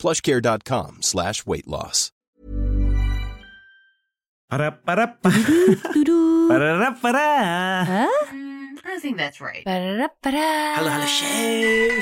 plushcare.com slash weight loss. Huh? I think that's right. Ba-da-da-ba-da. Hello, hello, show.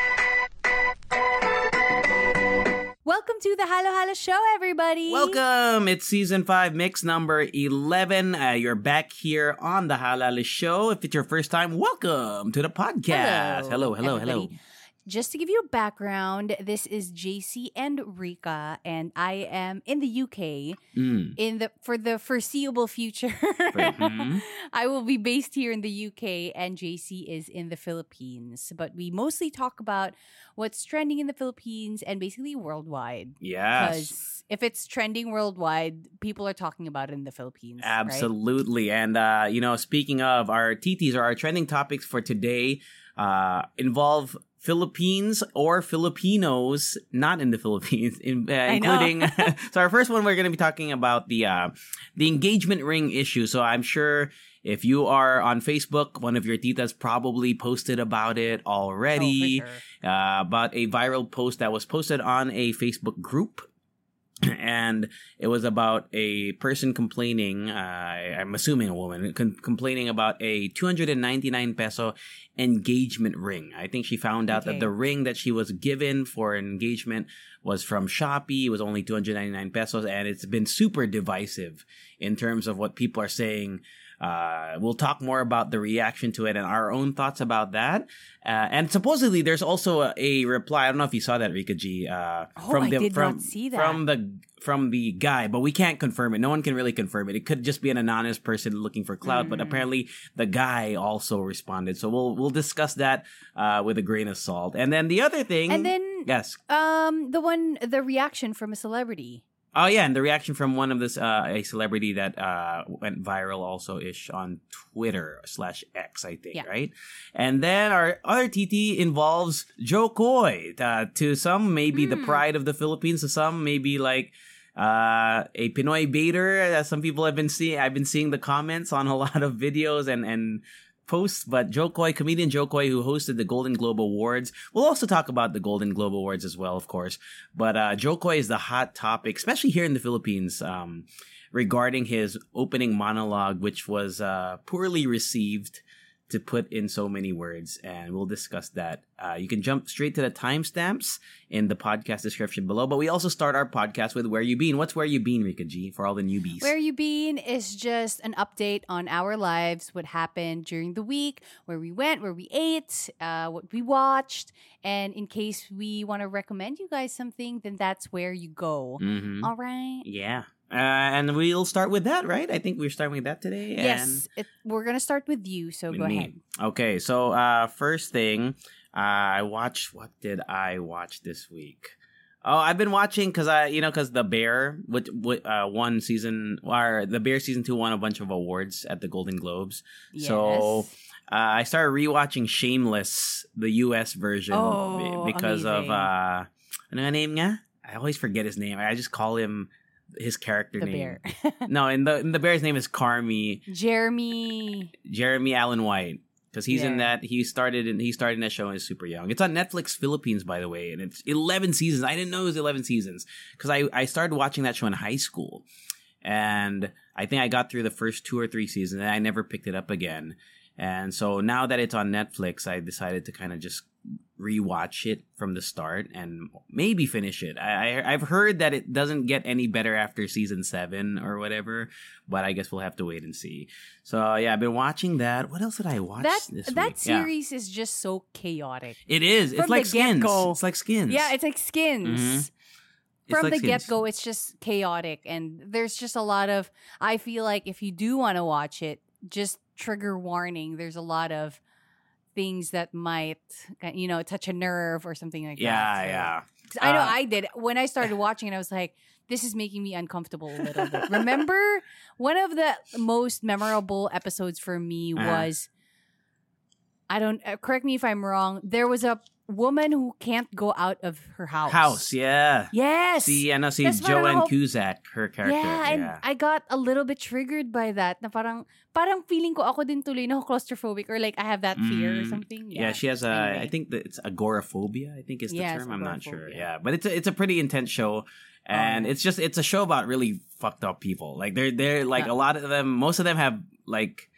Welcome to the Halo Halo Show, everybody. Welcome. It's season five, mix number eleven. Uh, you're back here on the Halal Show. If it's your first time, welcome to the podcast. Hello, hello, hello. everybody. Just to give you a background, this is JC and Rika, and I am in the UK Mm. in the for the foreseeable future. mhm. I will be based here in the UK, and JC is in the Philippines. But we mostly talk about what's trending in the Philippines and basically worldwide. Yes. Because if it's trending worldwide, people are talking about it in the Philippines. right? Absolutely. And, uh, you know, speaking of our TTs or our trending topics for today, uh, involve Philippines or Filipinos not in the Philippines, in, uh, including. so our first one, we're going to be talking about the uh, the engagement ring issue. So I'm sure if you are on Facebook, one of your titas probably posted about it Oh, already sure. uh, about a viral post that was posted on a Facebook group. And it was about a person complaining, uh, I'm assuming a woman, con- complaining about a 299 peso engagement ring. I think she found out Okay. that the ring that she was given for an engagement was from Shopee. It was only 299 pesos, and it's been super divisive in terms of what people are saying. Uh, we'll talk more about the reaction to it and our own thoughts about that. Uh, and supposedly, there's also a, a reply. I don't know if you saw that, Rika G. Uh, Oh, from I the did from not see that. from the from the guy, but we can't confirm it. No one can really confirm it. It could just be an anonymous person looking for clout, but Mm. apparently the guy also responded. So we'll we'll discuss that uh, with a grain of salt. And then the other thing, And then yes, um the one the reaction from a celebrity. Oh yeah, and the reaction from one of this uh, a celebrity that uh, went viral also ish on Twitter slash X, I think, Yeah. right? And then our other TT involves Jo Koy. Uh, to some, maybe the Hmm. pride of the Philippines. To some, maybe like uh, a Pinoy baiter. Uh, some people have been seeing. I've been seeing the comments on a lot of videos and and posts. But Jo Koy, comedian Jo Koy, who hosted the Golden Globe Awards, we'll also talk about the Golden Globe Awards as well, of course. But uh, Jo Koy is the hot topic, especially here in the Philippines, um, regarding his opening monologue, which was uh, poorly received. To put in so many words, and we'll discuss that. Uh, you can jump straight to the timestamps in the podcast description below. But we also start our podcast with Where You Been. What's Where You Been, Rika G, for all the newbies? Where You Been is just an update on our lives, what happened during the week, where we went, where we ate, uh, what we watched. And in case we want to recommend you guys something, then that's where you go. Mhm. All right. Yeah. Uh, and we'll start with that, right? I think we're starting with that today. Yes, it, we're going to start with you. So and go me. ahead. Okay, so uh, first thing, uh, I watched. What did I watch this week? Oh, I've been watching because I, you know, because the Bear, which, uh, one season, or the Bear season two won a bunch of awards at the Golden Globes. So, Uh, I started rewatching Shameless, the U.S. version, Oh, be- because of amazing. uh, ano nga name nga? I always forget his name. I just call him his character the name. bear. No, and the in the bear's name is Carmy Jeremy. Jeremy Allen White because he's in that. He started in he started in that show and is super young. It's on Netflix Philippines, by the way, and it's eleven seasons. I didn't know it was eleven seasons because I I started watching that show in high school, and I think I got through the first two or three seasons, and I never picked it up again. And so now that it's on Netflix, I decided to kind of just rewatch it from the start and maybe finish it. I, I I've heard that it doesn't get any better after season seven or whatever, but I guess we'll have to wait and see. So yeah, I've been watching that. What else did I watch That this that week? Yeah. series is just so chaotic. It is. It's like skins. get-go. It's like skins. Yeah, it's like skins. Mhm. It's From like the get go, it's just chaotic, and there's just a lot of. I feel like if you do want to watch it, just trigger warning. There's a lot of things that might, you know, touch a nerve or something like Yeah, that. So- yeah. 'cause I know Uh, I did when I started watching it. I was like, this is making me uncomfortable a little bit. Remember, one of the most memorable episodes for me Uh-huh. was I don't uh, correct me if I'm wrong. There was a woman who can't go out of her house. House, yeah. Yes. Si, ano, si That's Joan ako- Cusack, her character. yeah, and. I got a little bit triggered by that. Na parang parang feeling ko ako din tuloy na claustrophobic or like I have that fear or Mm, something. Yeah, she has a. I Anyway. think that it's agoraphobia. I think is the Yes, term. I'm not sure. Yeah, but it's a, it's a pretty intense show, and yeah. it's just it's a show about really fucked up people. Like they're they're like Yeah. a lot of them. Most of them have like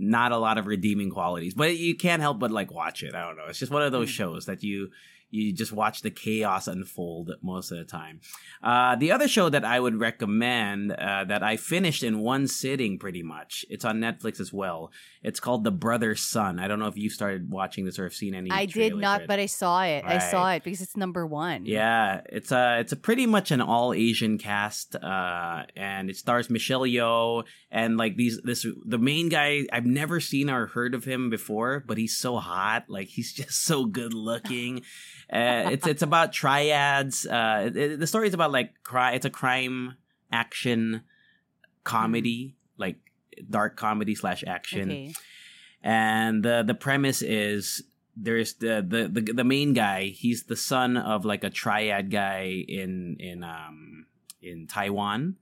not a lot of redeeming qualities, but you can't help but like watch it. I don't know. It's just one of those shows that you you just watch the chaos unfold most of the time. Uh, the other show that I would recommend uh, that I finished in one sitting pretty much. It's on Netflix as well. It's called The Brothers Sun. I don't know if you started watching this or have seen any. I did not, but I saw it. I saw it because it's number one. Yeah, it's a it's a pretty much an all Asian cast, uh, and it stars Michelle Yeoh and like these this the main guy. I've never seen or heard of him before, but he's so hot. Like he's just so good looking. Uh, it's it's about triads. Uh, it- the story is about like cri- It's a crime action comedy, like dark comedy slash action Okay. and the the premise is there's the, the the the main guy he's the son of like a triad guy in in um in Taiwan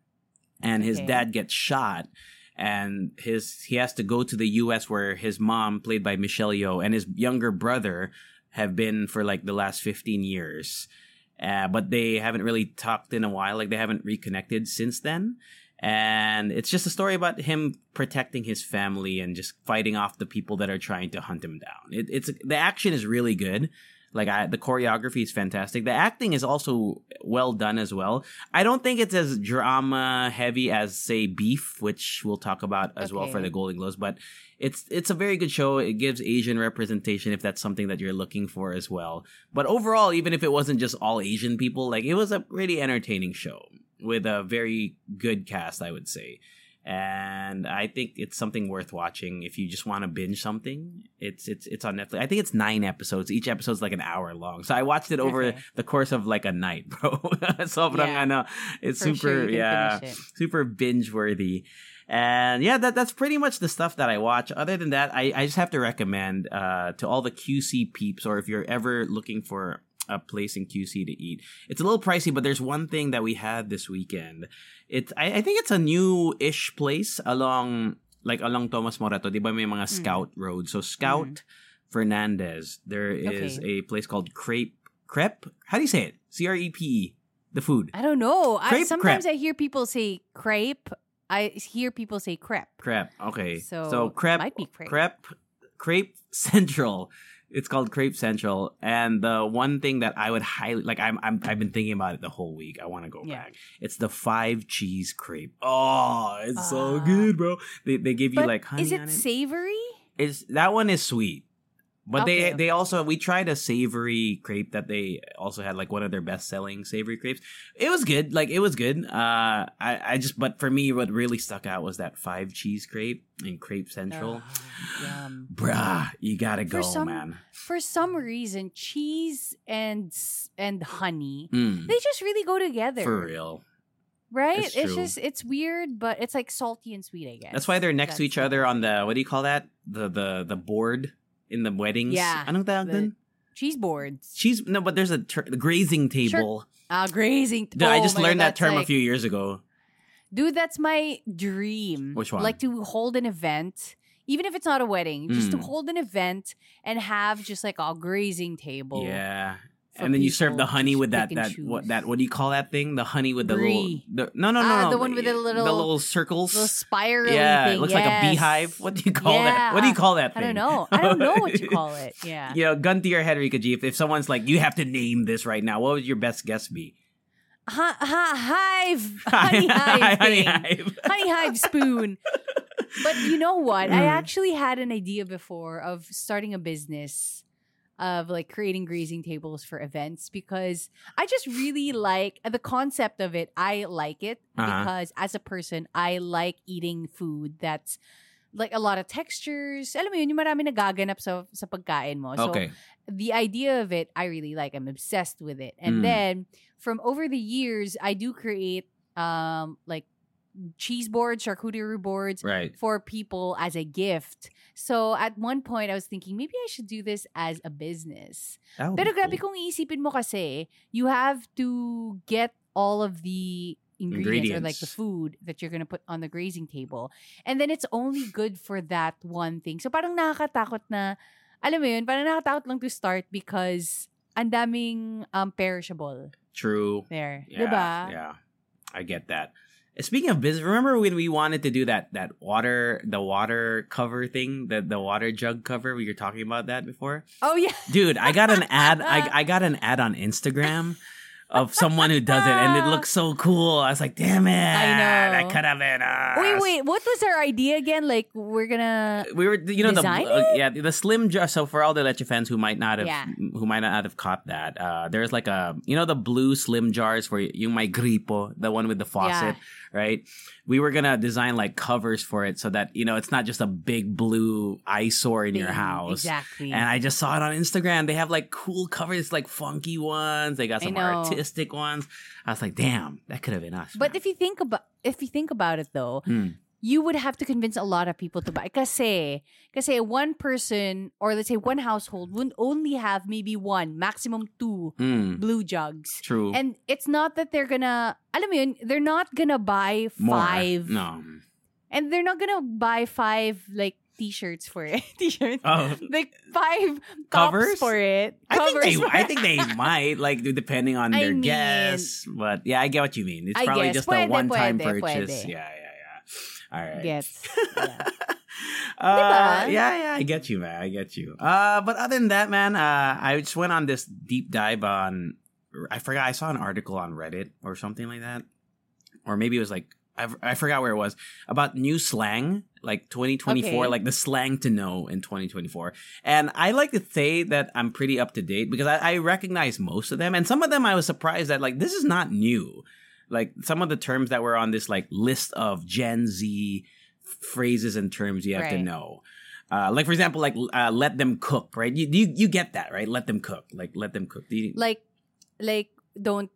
and his Okay. dad gets shot and his he has to go to the US where his mom played by Michelle Yeoh and his younger brother have been for like the last 15 years uh, but they haven't really talked in a while like they haven't reconnected since then and it's just a story about him protecting his family and just fighting off the people that are trying to hunt him down. It, it's the action is really good. Like I, the choreography is fantastic. The acting is also well done as well. I don't think it's as drama heavy as say Beef, which we'll talk about as well for the Golden Globes. But it's it's a very good show. It gives Asian representation if that's something that you're looking for as well. But overall, even if it wasn't just all Asian people, like it was a pretty entertaining show with a very good cast, I would say. And I think it's something worth watching if you just want to binge something. It's it's it's on Netflix. I think it's nine episodes. Each episode's like an hour long. So I watched it over Okay. the course of like a night, bro. Sobrang Yeah. ano, it's For super sure yeah, super binge worthy. And yeah, that that's pretty much the stuff that I watch. Other than that, I, I just have to recommend uh, to all the QC peeps, or if you're ever looking for a place in QC to eat, it's a little pricey, but there's one thing that we had this weekend. It's I, I think it's a new-ish place along like along Tomas Morato. Di ba may mga mm. Scout Road? So Scout mm. Fernandez, there is Okay. a place called Crepe Crepe. How do you say it? C R E P E. The food. I don't know. I, Crepe, sometimes crepe. I hear people say crepe. I hear people say crepe. Crepe. Okay. So, so crepe might be crepe. crepe crepe central. It's called Crepe Central, and the one thing that I would highly like, I'm, I'm I've been thinking about it the whole week. I want to go Yeah. back. It's the five cheese crepe. Oh, it's so Ah. good, bro. They they give you like honey is on it it. savory? Is that one is sweet. But they Okay, they also we tried a savory crepe that they also had like one of their best selling savory crepes. It was good, like it was good. Uh, I I just but for me, what really stuck out was that five cheese crepe in Crepe Central. Yum. Bruh, you gotta For go, some- man. For some reason, cheese and and honey, Mm, they just really go together. for real. right? It's It's, just it's weird, but it's like salty and sweet. I guess That's why they're next to each other on the what do you call that? The the the board in the weddings. Yeah, Anong tawag dun? cheese boards. Cheese. No, but there's a ter- grazing table. Ah, grazing. Dude, I Oh just learned God, that term that's a few years ago. Dude, that's my dream. Which one? Like to hold an event, even if it's not a wedding, just to Mm. hold an event and have just like a grazing table. Yeah. And then you serve the honey with that that what that what do you call that thing? The honey with the Brie. little the, no no no Ah, no the one with the little- the little circles. Little spirally yeah, thing. it looks like a beehive. What do you call that? What do you call that Thing? I don't know. I don't know what you call it. Yeah. you know, gun to your head, Rika G. If, if someone's like, you have to name this right now, what would your best guess be? Ha, ha, hive. Honey hive. Honey hive. honey hive spoon. But you know what? I Mm. actually had an idea before of starting a business of like creating grazing tables for events because I just really like the concept of it. I like it Uh-huh. because as a person, I like eating food that's like a lot of textures. Alam mo yun, yung marami nagaganap sa, sa pagkain mo. So, okay. the idea of it, I really like. I'm obsessed with it. And Mm. then from over the years, I do create um like cheese boards, charcuterie boards Right. for people as a gift. So at one point I was thinking maybe I should do this as a business. Pero be grabe cool. kung iisipin mo kasi, you have to get all of the ingredients, or like the food that you're gonna put on the grazing table. And then it's only good for that one thing. So parang nakakatakot na, alam mo yun, parang nakakatakot lang to start because ang daming um, perishable True. there. Yeah. Diba? Yeah. I get that. Speaking of business, remember when we wanted to do that that water the water cover thing, the the water jug cover? We were talking about that before. Oh yeah. Dude, I got an ad. I, I got an ad on Instagram of someone who does it, and it looks so cool. I was like, damn it! I know. That could have been us. Wait, wait. What was our idea again? Like we're gonna We were, you know, the uh, yeah, the slim jar. So for all the Leche fans who might not have, Yeah. who might not have caught that, uh, there's like a, you know, the blue slim jars for yung my gripo, the one with the faucet, right? We were gonna design like covers for it so that you know it's not just a big blue eyesore in your house. Exactly. And I just saw it on Instagram. They have like cool covers, like funky ones. They got some artistic ones. I was like, damn, that could have been us. But man. if you think about if you think about it though, Hmm. You would have to convince a lot of people to buy. Kasi, kasi one person or let's say one household would only have maybe one, maximum two Mm, blue jugs. true. And it's not that they're gonna, alam mo yun, they're not gonna buy More. five. No. And they're not gonna buy five like t-shirts for it. t-shirts. Oh, Like five Covers? for it. I think they, I think they might, like depending on I their mean- guests. But yeah, I get what you mean. It's I probably guess. just a one-time pwede, purchase. pwede. Yeah, yeah. All right. Gets. Yeah. uh, yeah, yeah, I get you, man. I get you. Uh, but other than that, man, uh, I just went on this deep dive on. I forgot. I saw an article on Reddit or something like that, or maybe it was like I, I forgot where it was about new slang, like 2024, Okay. like the slang to know in 2024. And I like to say that I'm pretty up to date because I, I recognize most of them, and some of them I was surprised that like this is not new. Like some of the terms that were on this like list of Gen Z phrases and terms you have to know. Uh, like for example, like uh, let them cook, right? You, you you get that, right? Let them cook, like let them cook. You- like, like, don't,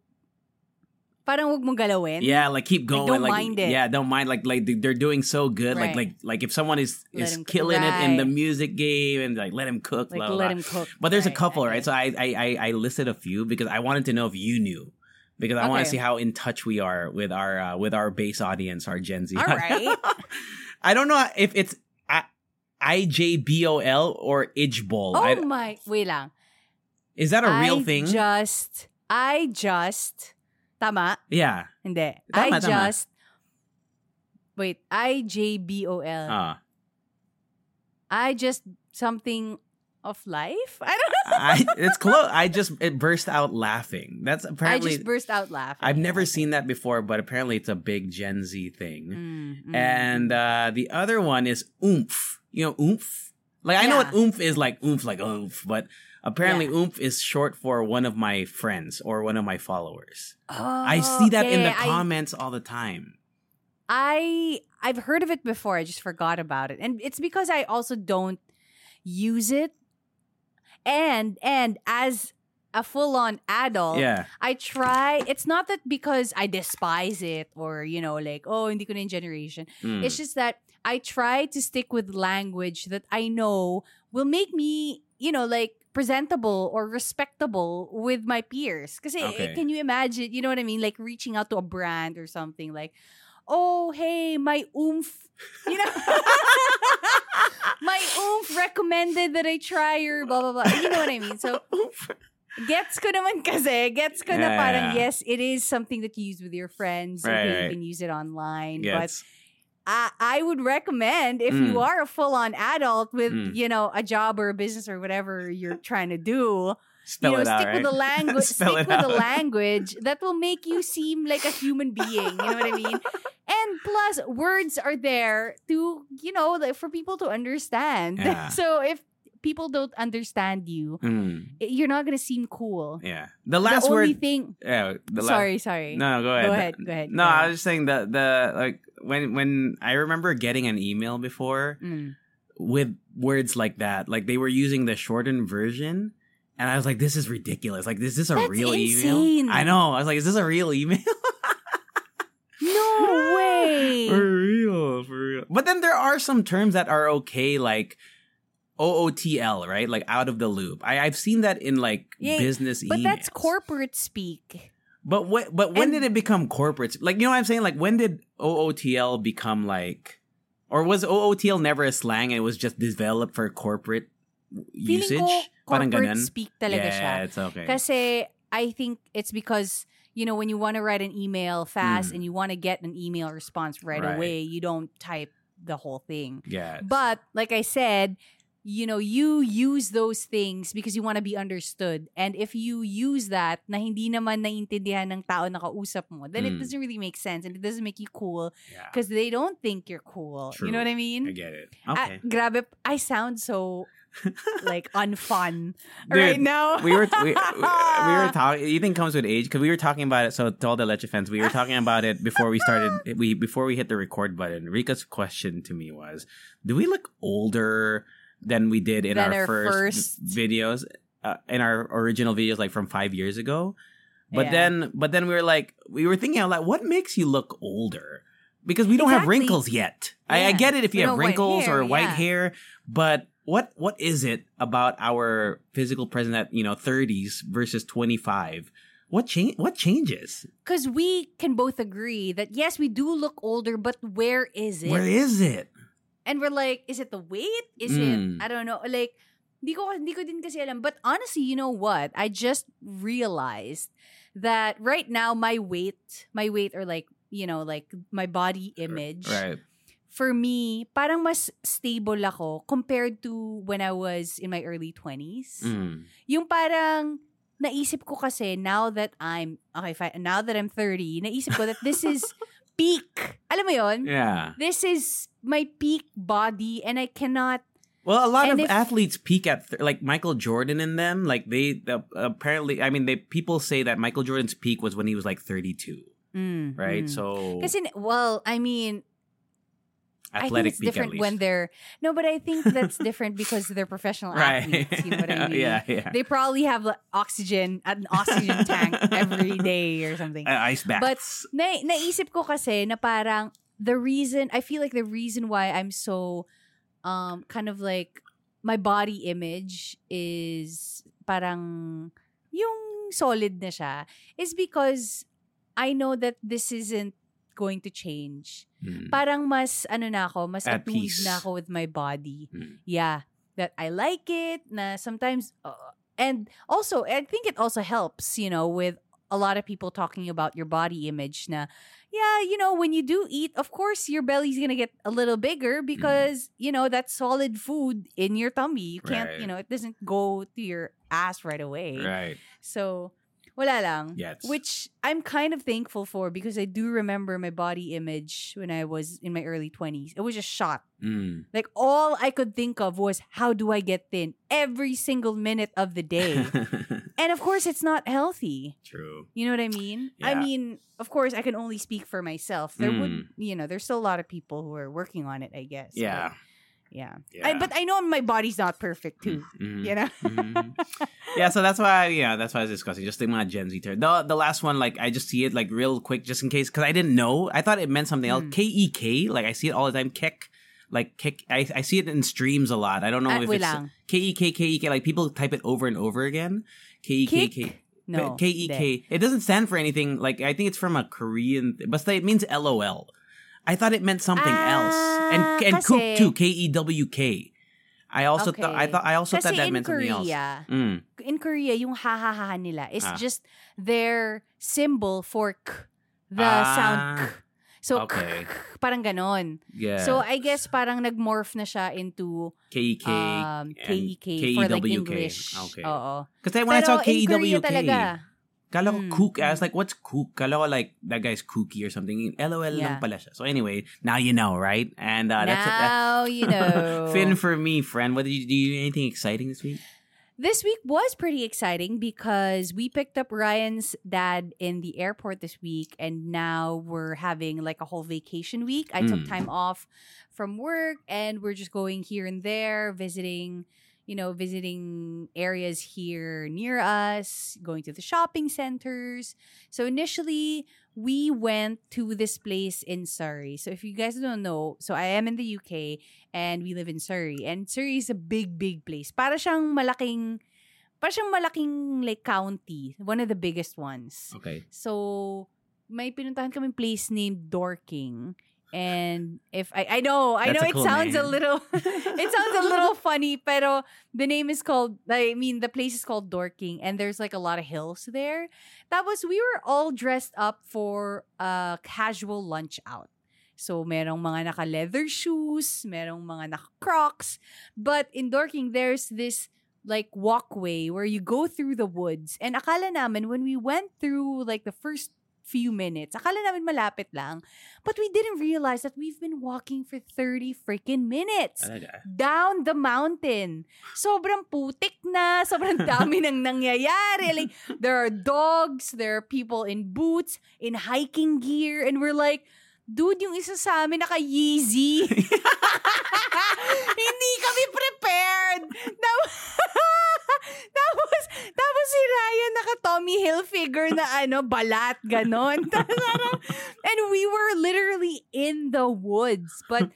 parang wag mong galawin. yeah, like keep going. don't like, mind it. Yeah, don't mind. Like like they- they're doing so good. Like Right. like like if someone is Let is cook. killing it in the music game and like let him cook. Like, blah, blah, let blah. him cook. But there's a couple, right? right. So I, I I I listed a few because I wanted to know if you knew. Because I want to see how in touch we are with our uh, with our base audience, our Gen Z. All right. I don't know if it's I- IJBOL or Ijbol. Oh I- my, wait lang. is that a real thing? just, I just, tama? yeah. Hindi. Tama, I tama. just, wait, I-J-B-O-L. Uh, I just something of life? I don't know. I it's close. I just it burst out laughing. That's apparently. I just burst out laughing. I've never Okay. seen that before, but apparently it's a big Gen Z thing. Mm, mm. And uh, the other one is oomph. You know oomph? Like I know what oomph is like oomph like oomph, but apparently oomph is short for one of my friends or one of my followers. I see that Oh, in the yeah, I- comments all the time. I I've heard of it before. I just forgot about it, and it's because I also don't use it. And and as a full on adult, Yeah. I try. It's not that because I despise it or you know like oh hindi ko na generation. Mm. It's just that I try to stick with language that I know will make me you know like presentable or respectable with my peers. Because Okay. can you imagine? You know what I mean? Like reaching out to a brand or something like. Oh, hey, my oomph, you know, my oomph recommended that I try your blah, blah, blah. You know what I mean? So, gets ko naman kasi, gets ko na Yeah, parang, yeah. yes, it is something that you use with your friends. Right, okay, right. you can use it online. Yes. But I, I would recommend if you Mm. are a full on adult with, Mm. you know, a job or a business or whatever you're trying to do, Spell you know, it out, stick right? with the language, stick with it the language that will make you seem like a human being. You know what I mean? And plus, words are there to, you know, like, for people to understand. Yeah. so if people don't understand you, Mm. you're not gonna seem cool. Yeah. The last the word. thing. yeah. The la- sorry, sorry. No, no, go ahead. Go ahead, go ahead, No, go I was just saying that the like when when I remember getting an email before Mm. with words like that, like they were using the shortened version, and I was like, "This is ridiculous! Like, is this a That's real insane. email?" I know. I was like, "Is this a real email?" no way. For real, for real. But then there are some terms that are okay, like OOTL, right? Like out of the loop. I, have seen that in like yeah, business but emails. that's corporate speak. But what? But when and, did it become corporate? Like you know what I'm saying? Like when did OOTL become like, or was OOTL never a slang? it was just developed for corporate Feeling usage? ko Parang ganun? speak talaga yeah, siya. it's okay. Kasi I think it's because you know when you want to write an email fast Mm. and you want to get an email response right, Right. away, you don't type the whole thing. yeah, But like I said, you know, you use those things because you want to be understood. And if you use that na hindi naman naiintindihan ng tao na kausap mo, then it Mm. doesn't really make sense and it doesn't make you cool yeah, because they don't think you're cool. You know what I mean? I get it. Ah, Okay. grabe, I sound so like unfun Dude, right now. we were we, we, we were talking. Ethan comes with age because we were talking about it. So to all the Leche fans, we were talking about it before we started. We before we hit the record button. Rika's question to me was, "Do we look older than we did in our, our first, first- videos, uh, in our original videos, like from five years ago?" But Yeah. then, but then we were like, we were thinking, out loud, what makes you look older? Because we don't have wrinkles yet. I, I get it if you We have wrinkles hair, or white yeah. hair, but what what is it about our physical presence at you know 30s versus 25 what change what changes Because we can both agree that yes, we do look older, but where is it? where is it and we're like, is it the weight? Is Mm. it I don't know, like hindi ko hindi ko din kasi alam. But honestly, you know what? I just realized that right now my weight, my weight or like, you know, like my body image right for me, parang mas stable ako compared to when I was in my early 20s. Mm. Yung parang naisip ko kasi now that I'm okay, fine, now that I'm 30, naisip ko that this is peak. Alam mo 'yon? yeah This is my peak body and I cannot well a lot And of if- athletes peak at th- like michael jordan in them like they uh, apparently i mean they people say that michael jordan's peak was when he was like 32 mm, right mm. so kasi well, I mean, athletic it's peak at different when they're No, but I think that's different because they're professional right athletes, you know what I mean? yeah yeah They probably have like, oxygen, an oxygen tank every day or something. Uh, ice baths But na, naisip ko kasi na parang the reason I feel like the reason why I'm so um kind of like my body image is parang yung solid na siya is because I know that this isn't going to change. Mm. Parang mas ano na ako, mas At peace na ako with my body. Mm. Yeah, that I like it na sometimes uh, and also I think it also helps, you know, with a lot of people talking about your body image na yeah, you know, when you do eat, of course your belly's going to get a little bigger because, you know, that's solid food in your tummy. You can't, Right. you know, it doesn't go to your ass right away. right So, wala lang. Yes. Which I'm kind of thankful for because I do remember my body image when I was in my early 20s. It was just shot. Mm. Like all I could think of was how do I get thin every single minute of the day. and of course it's not healthy. True. You know what I mean? I mean, of course I can only speak for myself. There would, Mm. you know, there's still a lot of people who are working on it, I guess. But, Yeah. I, but I know my body's not perfect too, Mhm. you know? Mhm. yeah, so that's why yeah, that's why I was discussing. Just the my Gen Z term. The the last one, like I just see it like real quick, just in case, because I didn't know. I thought it meant something else. Mm. K E K, like I see it all the time. Kick, like kick. I I see it in streams a lot. I don't know Ah, if it's. K E K K E K. Like people type it over and over again. K E K K. No. K E K. It doesn't stand for anything. Like I think it's from a Korean, but it means L O L. I thought it meant something else. And Ah, and kook kasi- too. K E W K. I also thought I Okay. thought I also Kasi thought that meant something else. Korea, Mm. in Korea, yung ha-ha-ha nila is Ah. just their symbol for k, the Ah, sound k. So, okay. k, parang ganon. Yeah. So, I guess parang nag-morph na siya into K E K um, K-E-K for like K-E-W-K. English. Okay. Oo. Because when I Pero saw K E in Korea W K, talaga. Kala ko Mm, kook. I was mm. like, what's kook? Kala ko like that guy's kooky or something. L O L lang Yeah. pala siya. So anyway, now you know, right? And uh, that's now you know. Finn for me, friend. What did you do? You do anything exciting this week? This week was pretty exciting because we picked up Ryan's dad in the airport this week, and now we're having like a whole vacation week. I took Mm. time off from work, and we're just going here and there, visiting, you know, visiting areas here near us, going to the shopping centers. So initially, we went to this place in Surrey. So if you guys don't know, so I am in the UK and we live in Surrey. And Surrey is a big, big place. Para siyang malaking, para siyang malaking like county. One of the biggest ones. Okay. So, may pinuntahan kaming place named Dorking. And if I I know, I That's know it cool sounds a little it sounds a little funny, pero the name is called I mean the place is called Dorking and there's like a lot of hills there. That was we were all dressed up for a casual lunch out. So merong mga naka leather shoes, merong mga naka Crocs, but in Dorking there's this like walkway where you go through the woods. And akala namin when we went through like the first few minutes, akala namin malapit lang. But we didn't realize that we've been walking for 30 freaking minutes down the mountain. Sobrang putik na, sobrang dami nang nangyayari. Like, there are dogs, there are people in boots, in hiking gear, and we're like, dude, yung isa sa amin naka-Yeezy. Hindi kami prepared. Tapos, tapos, tapos si Ryan naka-Tommy Hilfiger na ano, balat, ganon. And we were literally in the woods. But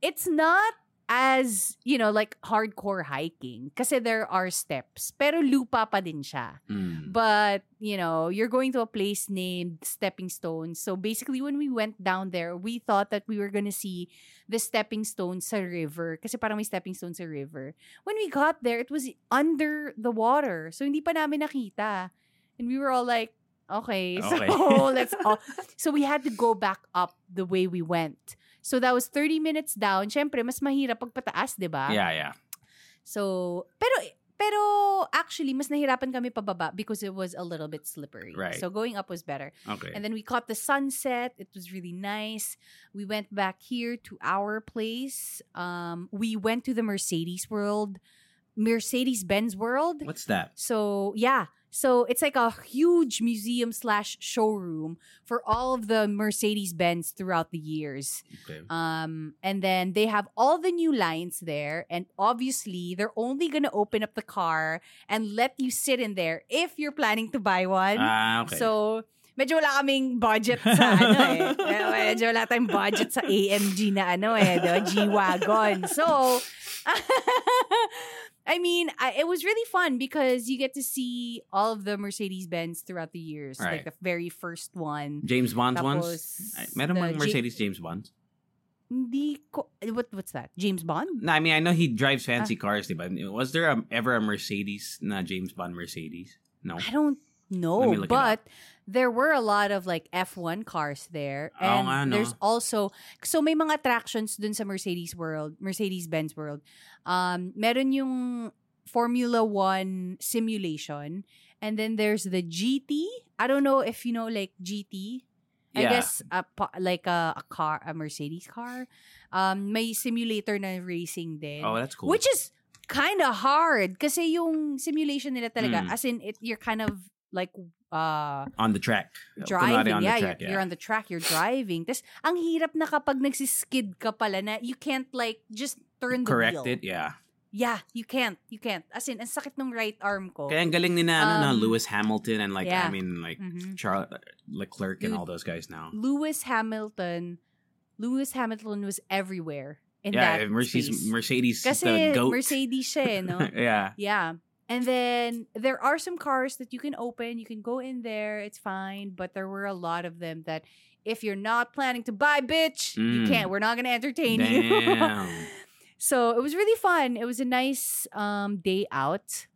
it's not as, you know, like hardcore hiking. Kasi there are steps. Pero lupa pa din siya. Mm. But, you know, you're going to a place named Stepping Stones. So basically, when we went down there, we thought that we were gonna see the stepping stones sa river. Kasi parang may stepping stones sa river. When we got there, it was under the water. So hindi pa namin nakita. And we were all like, okay, Okay. so let's all... So we had to go back up the way we went. So that was 30 minutes down. Siyempre, mas mahirap pag pataas, di ba? Yeah, yeah. So, pero pero actually mas nahirapan kami pababa because it was a little bit slippery. Right. So going up was better. Okay. And then we caught the sunset. It was really nice. We went back here to our place. Um we went to the Mercedes World, Mercedes Benz World. What's that? So yeah. So it's like a huge museum slash showroom for all of the Mercedes Benz throughout the years. Okay. Um, and then they have all the new lines there, and obviously they're only gonna open up the car and let you sit in there if you're planning to buy one. Ah, okay. So, medyo wala kaming budget sa ano eh. Eh, Medyo wala tayong budget sa AMG na ano eh, the G-Wagon. So, I mean, I, it was really fun because you get to see all of the Mercedes-Benz throughout the years. Like the very first one. James Bond ones? Meron bang Mercedes James Bond? Hindi ko, what, what's that? James Bond? No, I mean, I know he drives Ah. fancy cars, but Was there a, ever a Mercedes not James Bond Mercedes? No. I don't know, but there were a lot of like F1 cars there. Oo And nga, no? there's also, so may mga attractions dun sa Mercedes World, Mercedes-Benz World. Um, meron yung Formula One simulation. And then there's the GT. I don't know if you know like GT. I Yeah. guess a, like a, a car, a Mercedes car. Um, may simulator na racing din. Oh, that's cool. Which is kind of hard kasi yung simulation nila talaga, Mm. as in, it, you're kind of like uh, on the track. driving. On yeah, the track, you're, you're on the track, you're driving. Tapos, ang hirap na kapag nagsiskid ka pala na you can't like just turn the Correct wheel. it, yeah. Yeah, you can't. You can't. As in, ang sakit ng right arm ko. Kaya ang galing ni na, ano, na Um, Lewis Hamilton and like, yeah. I mean, like, Mhm. Charles Leclerc and Dude. all those guys now. Lewis Hamilton, Lewis Hamilton was everywhere in yeah, that Mercedes, space. Mercedes, Kasi the goat. Mercedes siya eh, no? yeah. Yeah. And then there are some cars that you can open. You can go in there. It's fine. But there were a lot of them that if you're not planning to buy, bitch, you Mm. can't. We're not going to entertain you. So it was really fun. It was a nice um, day out.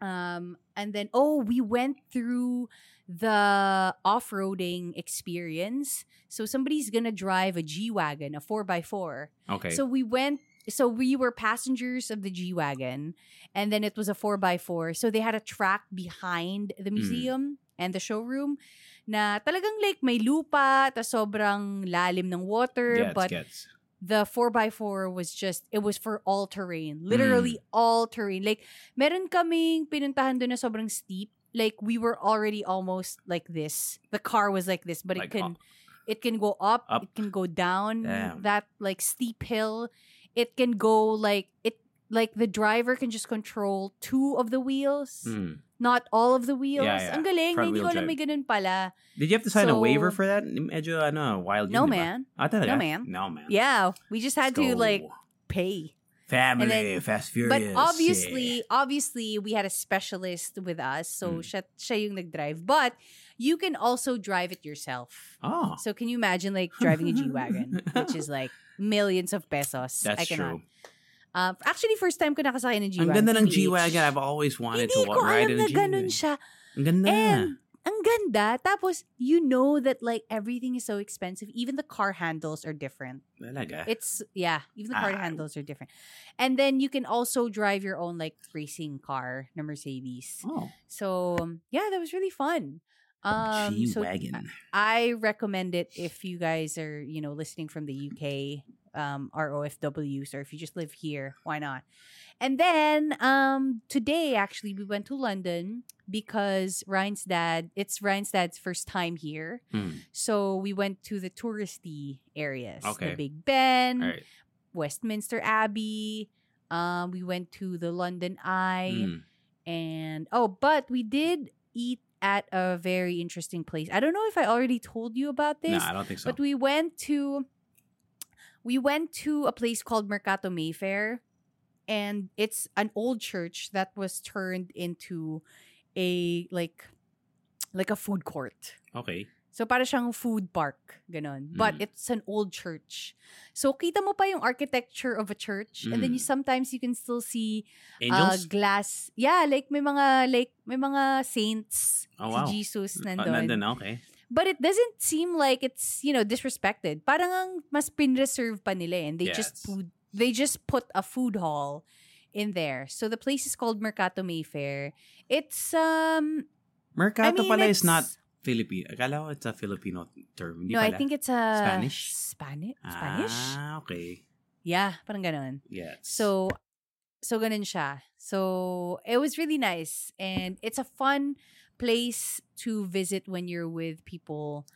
Um, and then, oh, we went through the off roading experience. So somebody's going to drive a G Wagon, a 4x4. Okay. So we went so we were passengers of the G Wagon and then it was a 4x4. So they had a track behind the Mm. museum and the showroom na talagang like may lupa, ta sobrang lalim ng water, gets, but gets. the 4x4 was just, it was for all terrain. Literally all terrain. Like, meron kaming pinuntahan doon na sobrang steep. Like, we were already almost like this. The car was like this, but Like, it can, it can go up, Up. it can go down Damn. that like steep hill. It can go like, it, like the driver can just control two of the wheels, Mm. not all of the wheels. yeah. yeah. Ang galing, Front hindi ko alam may ganun pala. Did you have to sign a waiver for that? Medyo ano, wild No, yun, di ba? man. Ah, talaga? No, man. No, man. Yeah, we just had Let's to go. like pay. Family, then- Fast Furious. But obviously, obviously, we had a specialist with us, so Mm. siya, siya yung nag-drive. But you can also drive it yourself. Oh, So can you imagine like driving a G-Wagon, which is like millions of pesos? I that's cannot. true. Uh, actually, first time ko nakasakay ng G-Wagon. Ang ganda ng G-Wagon. I've always wanted Hindi to ko ride alam in a na ganun G-Wagon. siya. Ang ganda. And ang ganda. Tapos, you know that like everything is so expensive. Even the car handles are different. Talaga. It's, yeah, even the car Ah. handles are different. And then you can also drive your own like racing car na Mercedes. oh, So, yeah, that was really fun. Um, G-Wagon. I recommend it if you guys are, you know, listening from the UK, um, ROFWs, or if you just live here, why not? And then um, today, actually, we went to London because Ryan's dad, it's Ryan's dad's first time here. Hmm. So we went to the touristy areas. Okay. The Big Ben, right. Westminster Abbey. Um, we went to the London Eye. Hmm. And oh, but we did eat at a very interesting place. I don't know if I already told you about No, this, I don't think so. but we went to we went to a place called Mercato Mayfair and it's an old church that was turned into a like like a food court. okay. So para siyang food park, ganon. But Mm. it's an old church. So kita mo pa yung architecture of a church and then you Mm. sometimes you can still see uh, Angels? glass. Yeah, like may mga like may mga saints Oh, si wow. Jesus Uh, nandun. nandun, okay. But it doesn't seem like it's, you know, disrespected. Parang ang mas pinreserve pa nila eh, and they just Yes. put, they just put a food hall in there. So the place is called Mercato Mayfair. It's um Mercato I mean, pala is not Filipino. Akala ko it's a Filipino term. Hindi no, I think it's a Spanish? Spanish? Spanish? Ah, okay. Yeah, parang ganon. Yes. So, so ganun siya. So, it was really nice. And it's a fun place to visit when you're with people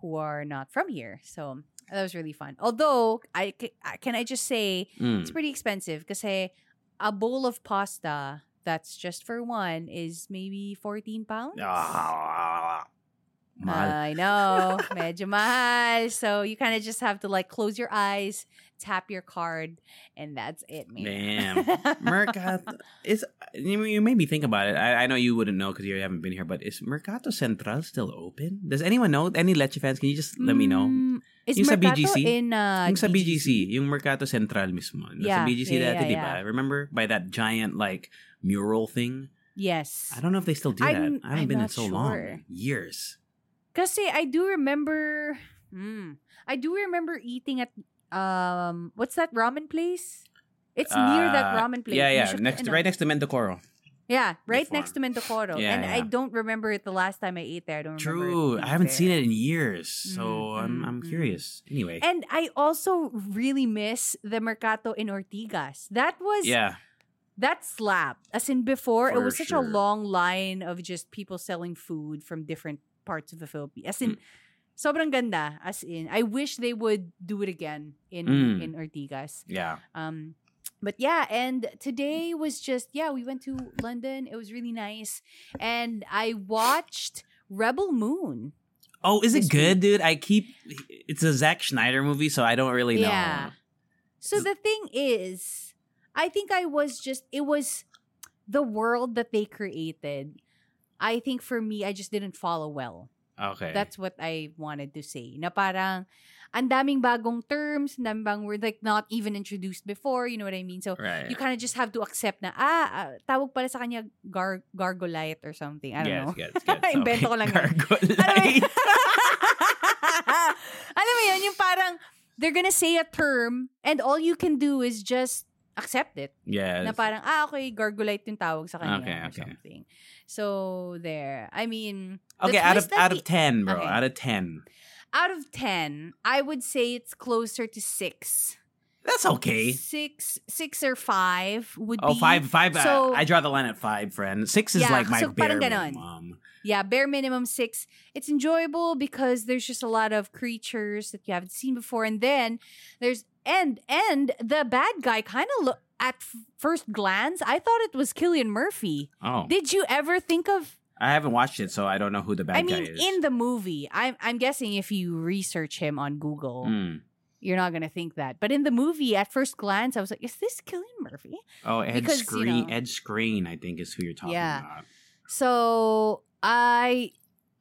who are not from here. So, that was really fun. Although, I can I just say, Mm. it's pretty expensive kasi a bowl of pasta that's just for one is maybe 14 pounds. Ah. I know. Medyo mahal. So you kind of just have to like close your eyes, tap your card, and that's it, man. Damn. Mercato is you, you made me think about it. I, I know you wouldn't know because you haven't been here, but is Mercato Central still open? Does anyone know? Any Leche fans? Can you just let me know? Mm, Is Yung sa BGC? in uh, yung sa BGC, yung Mercato Central mismo. Yeah, BGC yeah, dati, yeah, di ba? yeah. Remember? By that giant, like, mural thing? Yes. I don't know if they still do I'm- that. I haven't I'm been in so sure. long. Years. Kasi I do remember mm, I do remember eating at um what's that ramen place? It's near that Uh, ramen place. Yeah, yeah. Next, right next to Mendokoro. Yeah, right Before. next to Mendokoro. Yeah, and I don't remember it the last time I ate there. I don't remember. True. I haven't being seen it in years. So Mm, I'm, I'm mm. curious. Anyway. And I also really miss the Mercato in Ortigas. That was yeah. that slapped. As in before, it was such a long line of just people selling food from different parts of the Philippines. As in, Mm. Sobrang ganda. As in, I wish they would do it again in Mm. in Ortigas. Yeah. Um, but yeah, and today was just yeah, we went to London. It was really nice, and I watched Rebel Moon. Oh, is it good, dude? I keep. It's a Zack Snyder movie, so I don't really know. Yeah. So the thing is, I think I was just it was the world that they created. I think for me, I just didn't follow well. Okay. That's what I wanted to say. Na parang ang daming bagong terms, ang daming bagong word like not even introduced before, you know what I mean? So right. you kind of just have to accept na ah, ah, tawag pala sa kanya gar gargolite or something. I don't yes, know. Yes, yes, Invento ko lang yun. Gargolite. Alam mo yun, yung parang they're gonna say a term and all you can do is just accept it. yes. Na parang, ah, okay, gargolite yung tawag sa kanya Okay, or okay. something. So, there. I mean, okay, out of out of ten, bro. Okay. Out of ten. out of 10, I would say it's closer to 6. That's okay. Six, six or five would Oh, be. five, five. uh, So, I draw the line at five, friend. Six is Yeah, like my so bare parang ganon. minimum. yeah, bare minimum six. It's enjoyable because there's just a lot of creatures that you haven't seen before, and then there's and and the bad guy kind of look. at f- first glance, I thought it was Cillian Murphy. Oh, Did you ever think of? I haven't watched it, so I don't know who the bad I mean, guy is. in the movie, I'm I'm guessing if you research him on Google, Mm. you're not gonna think that. But in the movie, at first glance, I was like, "Is this Cillian Murphy?" Oh, Ed Because, you Screen. know- Ed Skrein, I think, is who you're talking Yeah. about. So I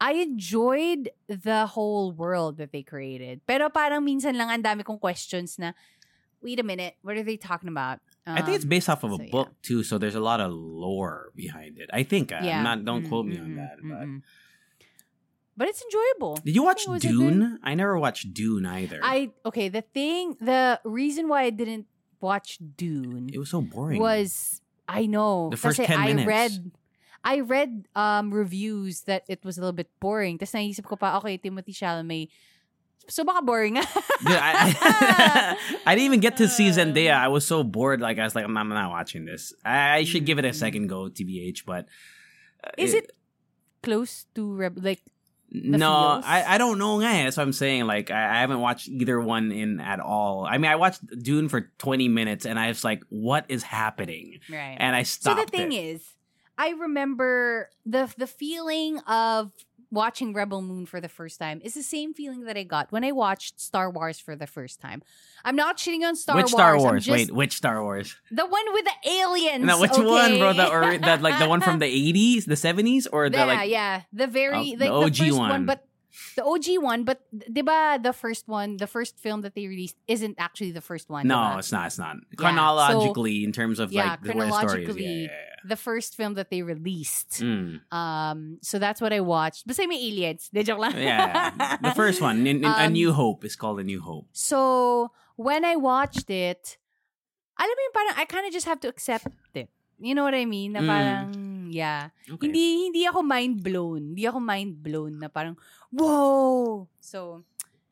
I enjoyed the whole world that they created. Pero parang minsan lang ang dami kong questions na, wait a minute, what are they talking about? I think it's Um, based off of a so, yeah. book too, so there's a lot of lore behind it. I think. uh, I'm not. Don't Mm, quote me on mm, that. But mm. But it's enjoyable. did you watch think it was a good- Dune? I never watched Dune either. I okay. The thing, the reason why I didn't watch Dune it was so boring. was I know The first 10 I minutes. read I read um reviews that it was a little bit boring. Tapos naisip ko pa, okay, Timothée Chalamet. So baka boring. Dude, I, I, I didn't even get to see Zendaya. I was so bored. Like I was like, I'm not, I'm not watching this. I, I should give it a second go, TBH. But uh, Is it close to Reb- like no. I, I don't know. eh. That's what I'm saying. Like I, I haven't watched either one in at all. I mean, I watched Dune for 20 minutes, and I was like, what is happening? right? And I stopped. so the thing it. is, I remember the the feeling of watching Rebel Moon for the first time is the same feeling that I got when I watched Star Wars for the first time. I'm not shitting on Star which Wars. Which Star Wars? just- Wait, which Star Wars? the one with the aliens. No, which one, bro? The or that like the one from the 80s, the 70s, or the yeah, like yeah, the very Oh, the like OG the first one. one. but the OG one, but diba the first one, the first film that they released isn't actually the first one. No, diba? it's not. It's not Yeah, chronologically in terms of yeah, like the, where the story is. chronologically, Yeah, yeah, the first film that they released. Mm, Um, so that's what I watched. Basta may aliens. De joke lang. yeah. the first one, in, in, A Um, New Hope, is called A New Hope. So when I watched it, alam mo yung parang I kind of just have to accept it. You know what I mean? Na Mm. yeah. Okay. Hindi hindi ako mind blown. Hindi ako mind blown na parang, whoa! So,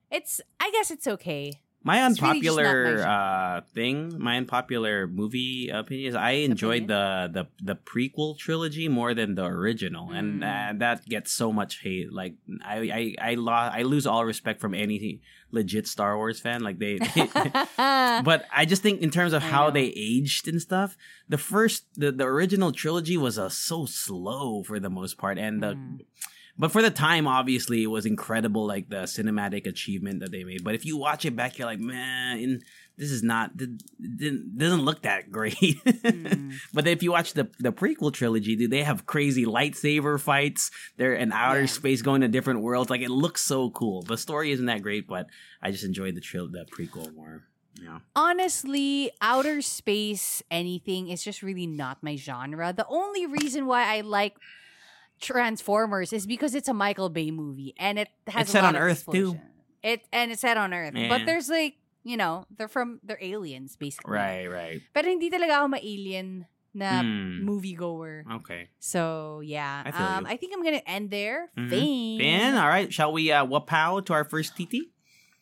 it's, I guess it's okay. My It's really just not my unpopular uh, thing, my unpopular movie opinion is I enjoyed the, the the prequel trilogy more than the original, and Mm. uh, that gets so much hate. Like I I I, lo- I lose all respect from any legit Star Wars fan. Like they, but I just think in terms of I how know. they aged and stuff, the first the, the original trilogy was uh, so slow for the most part, and the Mm. But for the time, obviously, it was incredible, like the cinematic achievement that they made. But if you watch it back, you're like, man, this is not, didn't- doesn't look that great. Mm. but if you watch the the prequel trilogy, dude, they have crazy lightsaber fights. They're in outer Yeah. space, going to different worlds. Like it looks so cool. The story isn't that great, but I just enjoyed the tril- the prequel more. Yeah. Honestly, outer space anything is just really not my genre. The only reason why I like Transformers is because it's a Michael Bay movie and it has It's set on Earth, too. It and it's set on Earth. Yeah. But there's like, you know, they're from they're aliens basically. Right. Right. Pero hindi talaga ako ma-alien na Hmm. moviegoer. Okay. So yeah, I um. I think I'm gonna end there. Mhm. Fame. Ben, all right. Shall we uh, wapow to our first TT?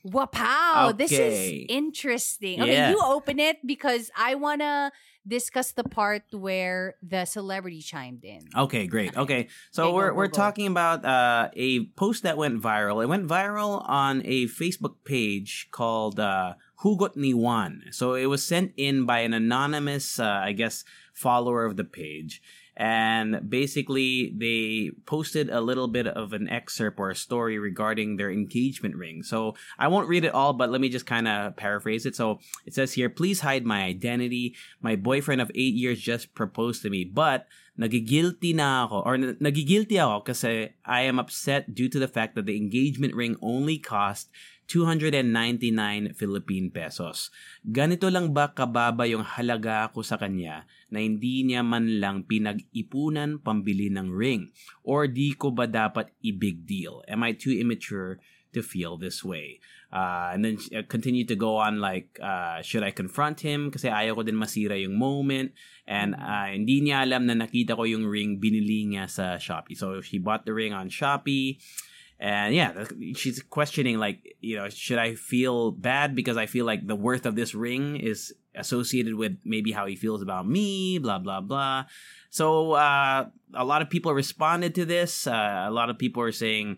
Wow, this is interesting. Okay, Yeah. you open it because I wanna discuss the part where the celebrity chimed in. Okay, great. Okay, so Okay, we're go, we're go. talking about uh, a post that went viral. It went viral on a Facebook page called uh, Hugot Ni Juan. So it was sent in by an anonymous, uh, I guess, follower of the page. And basically, they posted a little bit of an excerpt or a story regarding their engagement ring. So I won't read it all, but let me just kind of paraphrase it. So it says here, please hide my identity. My boyfriend of eight years just proposed to me, but nagigilty na ako or na- nagigilty ako kasi I am upset due to the fact that the engagement ring only cost 299 Philippine pesos. Ganito lang ba kababa yung halaga ko sa kanya na hindi niya man lang pinag-ipunan pambili ng ring? Or di ko ba dapat i-big deal? Am I too immature to feel this way? Uh, and then uh, continue to go on like, uh, should I confront him? Kasi ayaw ko din masira yung moment. And uh, hindi niya alam na nakita ko yung ring binili niya sa Shopee. So she bought the ring on Shopee. And yeah, she's questioning like, you know, should I feel bad because I feel like the worth of this ring is associated with maybe how he feels about me, blah blah blah. So uh, a lot of people responded to this. Uh, a lot of people are saying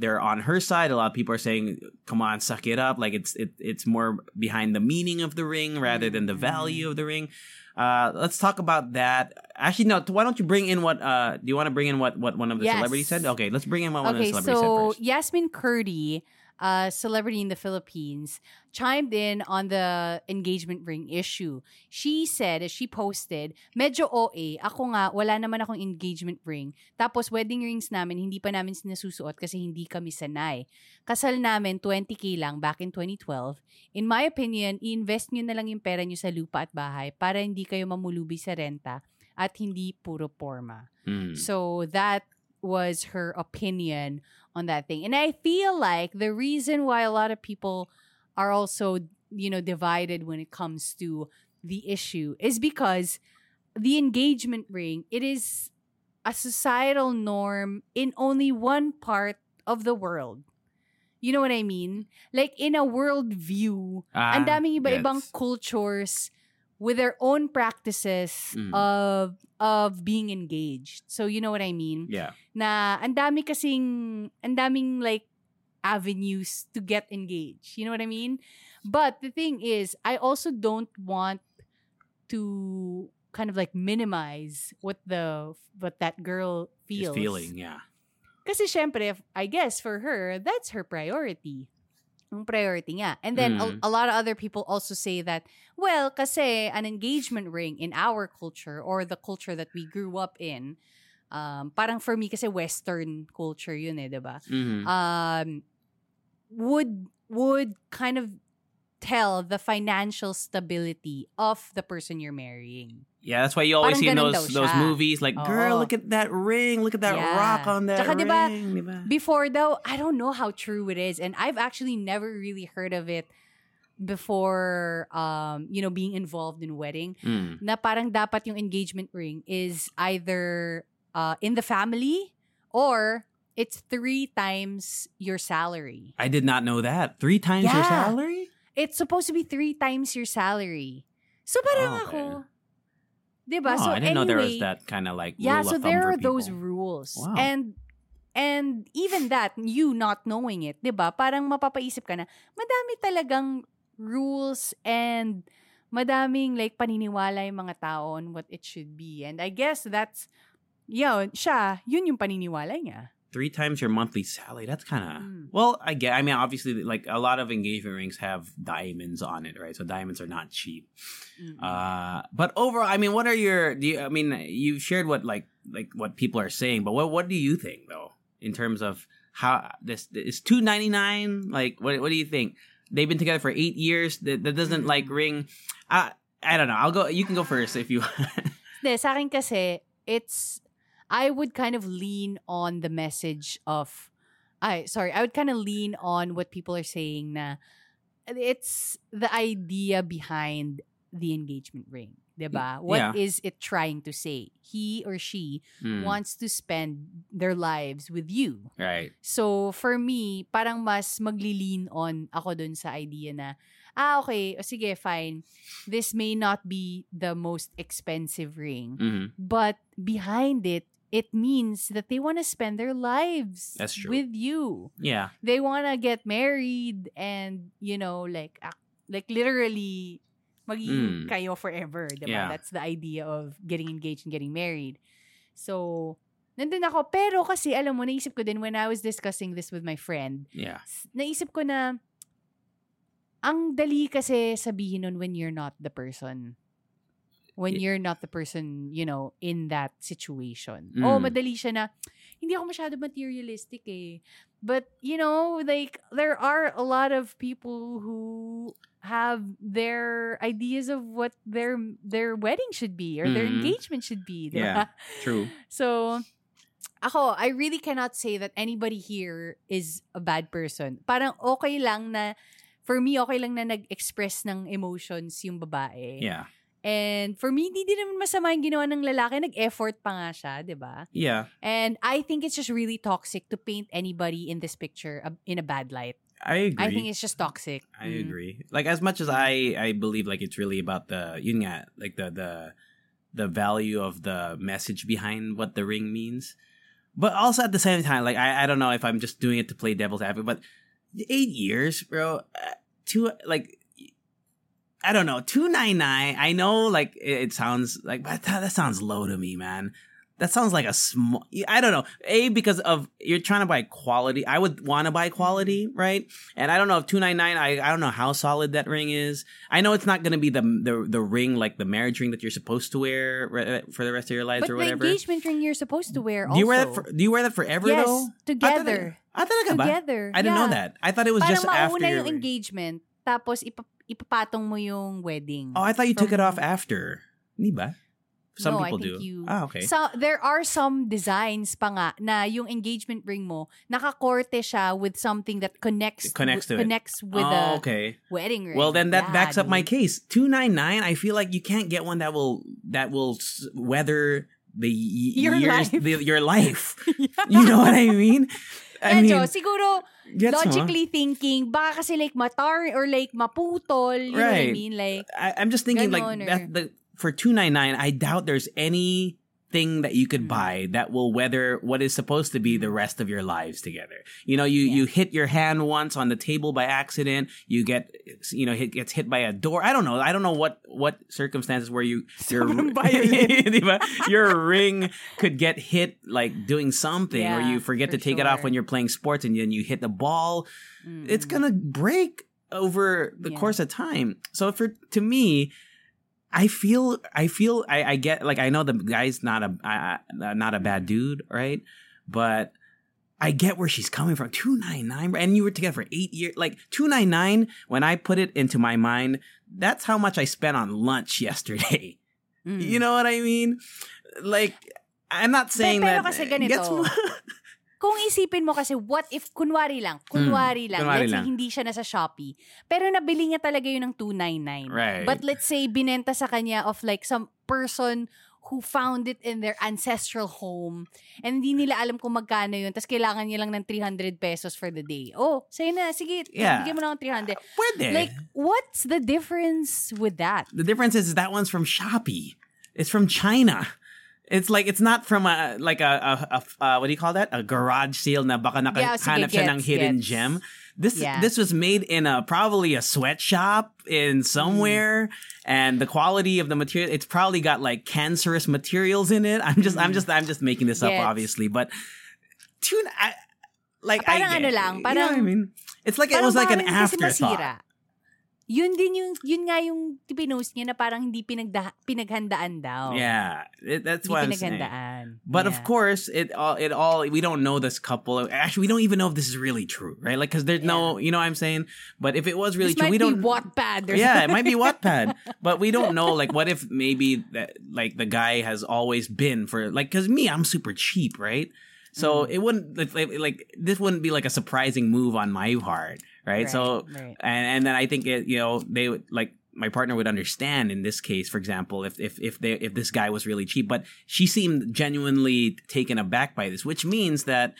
they're on her side. A lot of people are saying, "Come on, suck it up." Like it's it, it's more behind the meaning of the ring rather than the value of the ring. Uh, let's talk about that. Actually, no. Why don't you bring in what? Uh, do you want to bring in what what one of the Yes. celebrities said? Okay, let's bring in what one of the Okay, celebrities said so first. Yasmien Kurdi, a celebrity in the Philippines, chimed in on the engagement ring issue. She said, as she posted, medyo OA, ako nga, wala naman akong engagement ring. Tapos wedding rings namin, hindi pa namin sinasusuot kasi hindi kami sanay. Kasal namin, 20k lang back in 2012. In my opinion, i-invest nyo na lang yung pera nyo sa lupa at bahay para hindi kayo mamulubi sa renta at hindi puro forma. Mm. So that was her opinion on that thing. And I feel like the reason why a lot of people are also, you know, divided when it comes to the issue is because the engagement ring, it is a societal norm in only one part of the world. You know what I mean? Like in a world view, Ah, ang daming iba-ibang yes. cultures with their own practices Mm. of of being engaged. So you know what I mean? Yeah. Na ang dami kasing ang daming like avenues to get engaged. You know what I mean? But the thing is, I also don't want to kind of like minimize what the what that girl feels. feeling. Yeah. Kasi syempre, I guess for her, that's her priority. Ang priority nga. And then Mm. a, a lot of other people also say that, well, kasi an engagement ring in our culture or the culture that we grew up in, um, parang for me kasi Western culture yun eh, di ba? Mhm. Um, would, would kind of tell the financial stability of the person you're marrying. Yeah, that's why you always Parang see in those those movies like, girl, look at that ring, look at that Yeah. rock on that Tsaka ring. diba, diba? Before though, I don't know how true it is, and I've actually never really heard of it before. Um, you know, being involved in wedding, Mm. na parang dapat yung engagement ring is either uh, in the family or it's three times your salary. I did not know that. Three times your salary? It's supposed to be three times your salary. So parang Oh, ako, okay. diba? Oh, so I didn't know there was anyway, that kind of like Yeah, so there are those rules. Wow. And and even that, you not knowing it, 'di ba? Parang mapapaisip ka na, madami talagang rules and madaming like paniniwala yung mga tao on what it should be. And I guess that's yun, siya, yun yung paniniwala niya. Three times your monthly salary. That's kind of Mm. well. I get. I mean, obviously, like a lot of engagement rings have diamonds on it, right? So diamonds are not cheap. Mm. Uh, but overall, I mean, what are your? Do you? I mean, you shared what like like what people are saying, but what what do you think though in terms of how this is two ninety nine? Like, what what do you think? They've been together for eight years. That, that doesn't like ring. I I don't know. I'll go. You can go first if you. Hindi, sa akin kasi, it's, I would kind of lean on the message of, I sorry, I would kind of lean on what people are saying na it's the idea behind the engagement ring. Diba? What is Yeah. it trying to say? He or she Hmm, wants to spend their lives with you. right. So, for me, parang mas magli-lean on ako dun sa idea na, ah, okay, o sige, fine. This may not be the most expensive ring, hmm but behind it, it means that they want to spend their lives That's true. with you. Yeah. They want to get married and, you know, like, ac- like literally, magiging Mm. kayo forever, diba? Yeah. That's the idea of getting engaged and getting married. So, nandun ako. Pero kasi, alam mo, naisip ko din when I was discussing this with my friend, Yeah. naisip ko na, ang dali kasi sabihin nun when you're not the person. When you're not the person, you know, in that situation. Oh, Mm. madali siya na, hindi ako masyado materialistic eh. But, you know, like, there are a lot of people who have their ideas of what their their wedding should be or their Mhm. engagement should be. di Yeah. True. So, ako, I really cannot say that anybody here is a bad person. Parang okay lang na, for me, okay lang na nag-express ng emotions yung babae. Yeah. And for me, hindi din naman masama yung ginawa ng lalaki. Nag-effort pa nga siya, di ba? Yeah. And I think it's just really toxic to paint anybody in this picture uh, in a bad light. I agree. I think it's just toxic. I Mm. agree. Like as much as I I believe like it's really about the yun nga, like the the the value of the message behind what the ring means. But also at the same time, like I, I don't know if I'm just doing it to play devil's advocate, but eight years, bro. Uh, two like I don't know, two nine nine. I know, like it, sounds like, but that, that sounds low to me, man. That sounds like a small. I don't know. A because of you're trying to buy quality. I would want to buy quality, mm-hmm. right? And I don't know if two nine nine. I I don't know how solid that ring is. I know it's not going to be the the the ring like the marriage ring that you're supposed to wear re- uh, for the rest of your lives But or the whatever. engagement ring you're supposed to wear also. do you wear that? For, do you wear that forever yes, though? together. I thought I, Together. I didn't know that. I thought it was Parang just after. your engagement, tapos ipa- ipapatong mo yung wedding. Oh, I thought you took it From- off after. Di ba? Some no, people I think do. You, Ah, okay. So, there are some designs pa nga na yung engagement ring mo, nakakorte siya with something that connects It connects to w- it. connects with oh, okay. wedding ring. Well, then that Yeah, backs up my case. Two nine nine. I feel like you can't get one that will that will weather the Your years, life. The, your life. You know what I mean? I Medyo, mean, siguro, gets mo? logically thinking, baka kasi like matar or like maputol, you know what I mean? Like, I, I'm just thinking like or- that, the for two nine nine. I doubt there's any thing that you could Mm. buy that will weather what is supposed to be the rest of your lives together. You know, you Yeah. you hit your hand once on the table by accident. You get you know hit, gets hit by a door. I don't know. I don't know what what circumstances where you your Sobrang violent. Diba? your ring could get hit like doing something, or you forget to take it off when you're playing sports, and then you hit the ball it's mm, gonna break over the Yeah. course of time. So for to me, I feel I feel I, I get like I know the guy's not a not a bad dude, right? But I get where she's coming from. Two nine nine, and you were together for eight years. Like two nine nine. When I put it into my mind, that's how much I spent on lunch yesterday. mm. You know what I mean? Like I'm not saying that. kasi ganito. gets mo- Kung isipin mo kasi, what if, kunwari lang, kunwari lang, Hmm, kunwari let's say lang. hindi siya nasa Shopee, pero nabili niya talaga yun ng 299. Right. But let's say, binenta sa kanya of like some person who found it in their ancestral home and hindi nila alam kung magkano yun tapos kailangan niya lang ng 300 pesos for the day. Oh, say na, sige, Yeah. bigyan mo na ng 300. Pwede. Like, what's the difference with that? The difference is that one's from Shopee. It's from China. It's like it's not from a like a, a, a uh, what do you call that? A garage sale na baka Yeah, nakahanap sige, siya ng hidden gets. gem. This Yeah. this was made in a probably a sweatshop in somewhere, and the quality of the material it's probably got like cancerous materials in it. I'm just I'm just I'm just making this up obviously, but tune I like Parang I ano get- lang, you know what I mean? It's like it was like an afterthought. Yun din yung, yun nga yung pinost niya na parang hindi pinagda, pinaghandaan daw. Yeah, it, that's Hindi what I'm saying. But of course, it all it all we don't know this couple. Actually, we don't even know if this is really true, right? Like, because there's no, you know, what I'm saying. But if it was really This true, we don't. be Wattpad. Or yeah, it might be Wattpad, but we don't know. Like, what if maybe that like the guy has always been for like because me, I'm super cheap, right? So Mm. it wouldn't like, like like this wouldn't be like a surprising move on my part, right? so right. and and then I think it, you know they would like my partner would understand in this case, for example, if if if they if this guy was really cheap, but she seemed genuinely taken aback by this, which means that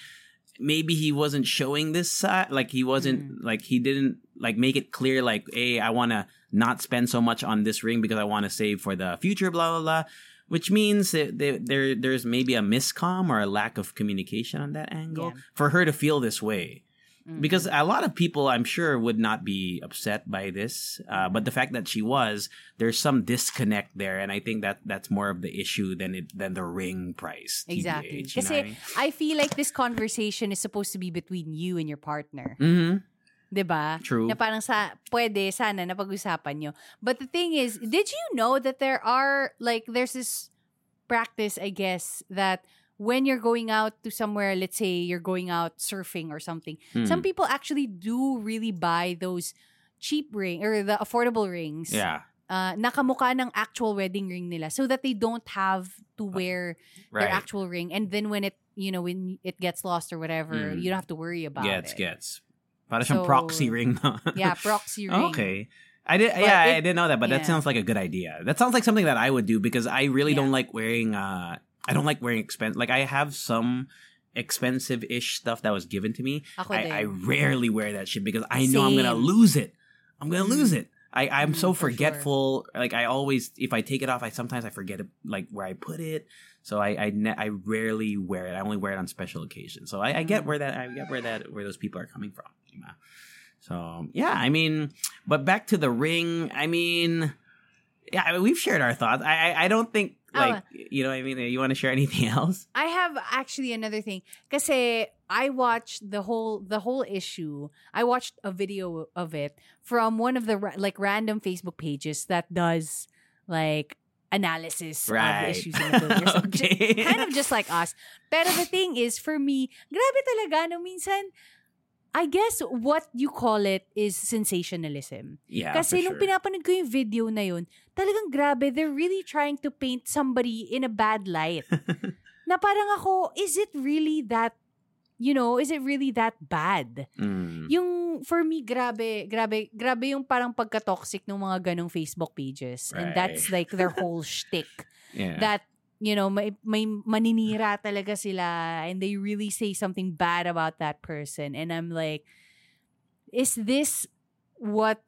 maybe he wasn't showing this side, like he wasn't mm. like he didn't like make it clear, like, hey, I want to not spend so much on this ring because I want to save for the future, blah blah blah. Which means that there, there there's maybe a miscom or a lack of communication on that angle Yeah. for her to feel this way Mm-hmm. because a lot of people i'm sure would not be upset by this uh, but the fact that she was there's some disconnect there and i think that that's more of the issue than it than the ring price Exactly. TBH, you know I mean? I feel like this conversation is supposed to be between you and your partner. Mhm. 'Di ba? True. Na parang sa pwede sana na pag-usapan nyo. But the thing is, did you know that there are like there's this practice, I guess, that when you're going out to somewhere, let's say you're going out surfing or something, Hmm. some people actually do really buy those cheap ring or the affordable rings. yeah Uh, nakamukha ng actual wedding ring nila so that they don't have to wear their actual ring and then when it you know when it gets lost or whatever Mm. you don't have to worry about gets it gets para siyang So, proxy ring no? yeah proxy ring okay I did, But yeah, I it- didn't know that, but that sounds like a good idea. That sounds like something that I would do because I really Yeah. don't like wearing. Uh, I don't like wearing expense. Like I have some expensive-ish stuff that was given to me. I. I rarely wear that shit because I know I'm gonna lose it. I'm gonna Mm. lose it. I I'm so Mm, for sure. forgetful. Like I always, if I take it off, I sometimes I forget like where I put it. So I I, ne- I rarely wear it. I only wear it on special occasions. So I, I get Mm. where that I get where that where those people are coming from. So yeah, I mean, but back to the ring. I mean, yeah, I mean, we've shared our thoughts. I I, I don't think Oh. like you know. what I mean, you want to share anything else? I have actually another thing. Kasi I watched the whole the whole issue. I watched a video of it from one of the like random Facebook pages that does like analysis Right. of issues in the j- Okay. kind of just like us. Pero the thing is, for me, grabe talaga, no, minsan, I guess what you call it is sensationalism. Yeah, Kasi for nung sure. pinapanood ko yung video na yun, talagang grabe, they're really trying to paint somebody in a bad light. na parang ako, is it really that, you know, is it really that bad? Mm. Yung, for me, grabe, grabe, grabe yung parang pagka-toxic ng mga ganong Facebook pages. And that's like their whole shtick. yeah. That, you know, may, may maninira talaga sila and they really say something bad about that person. And I'm like, is this what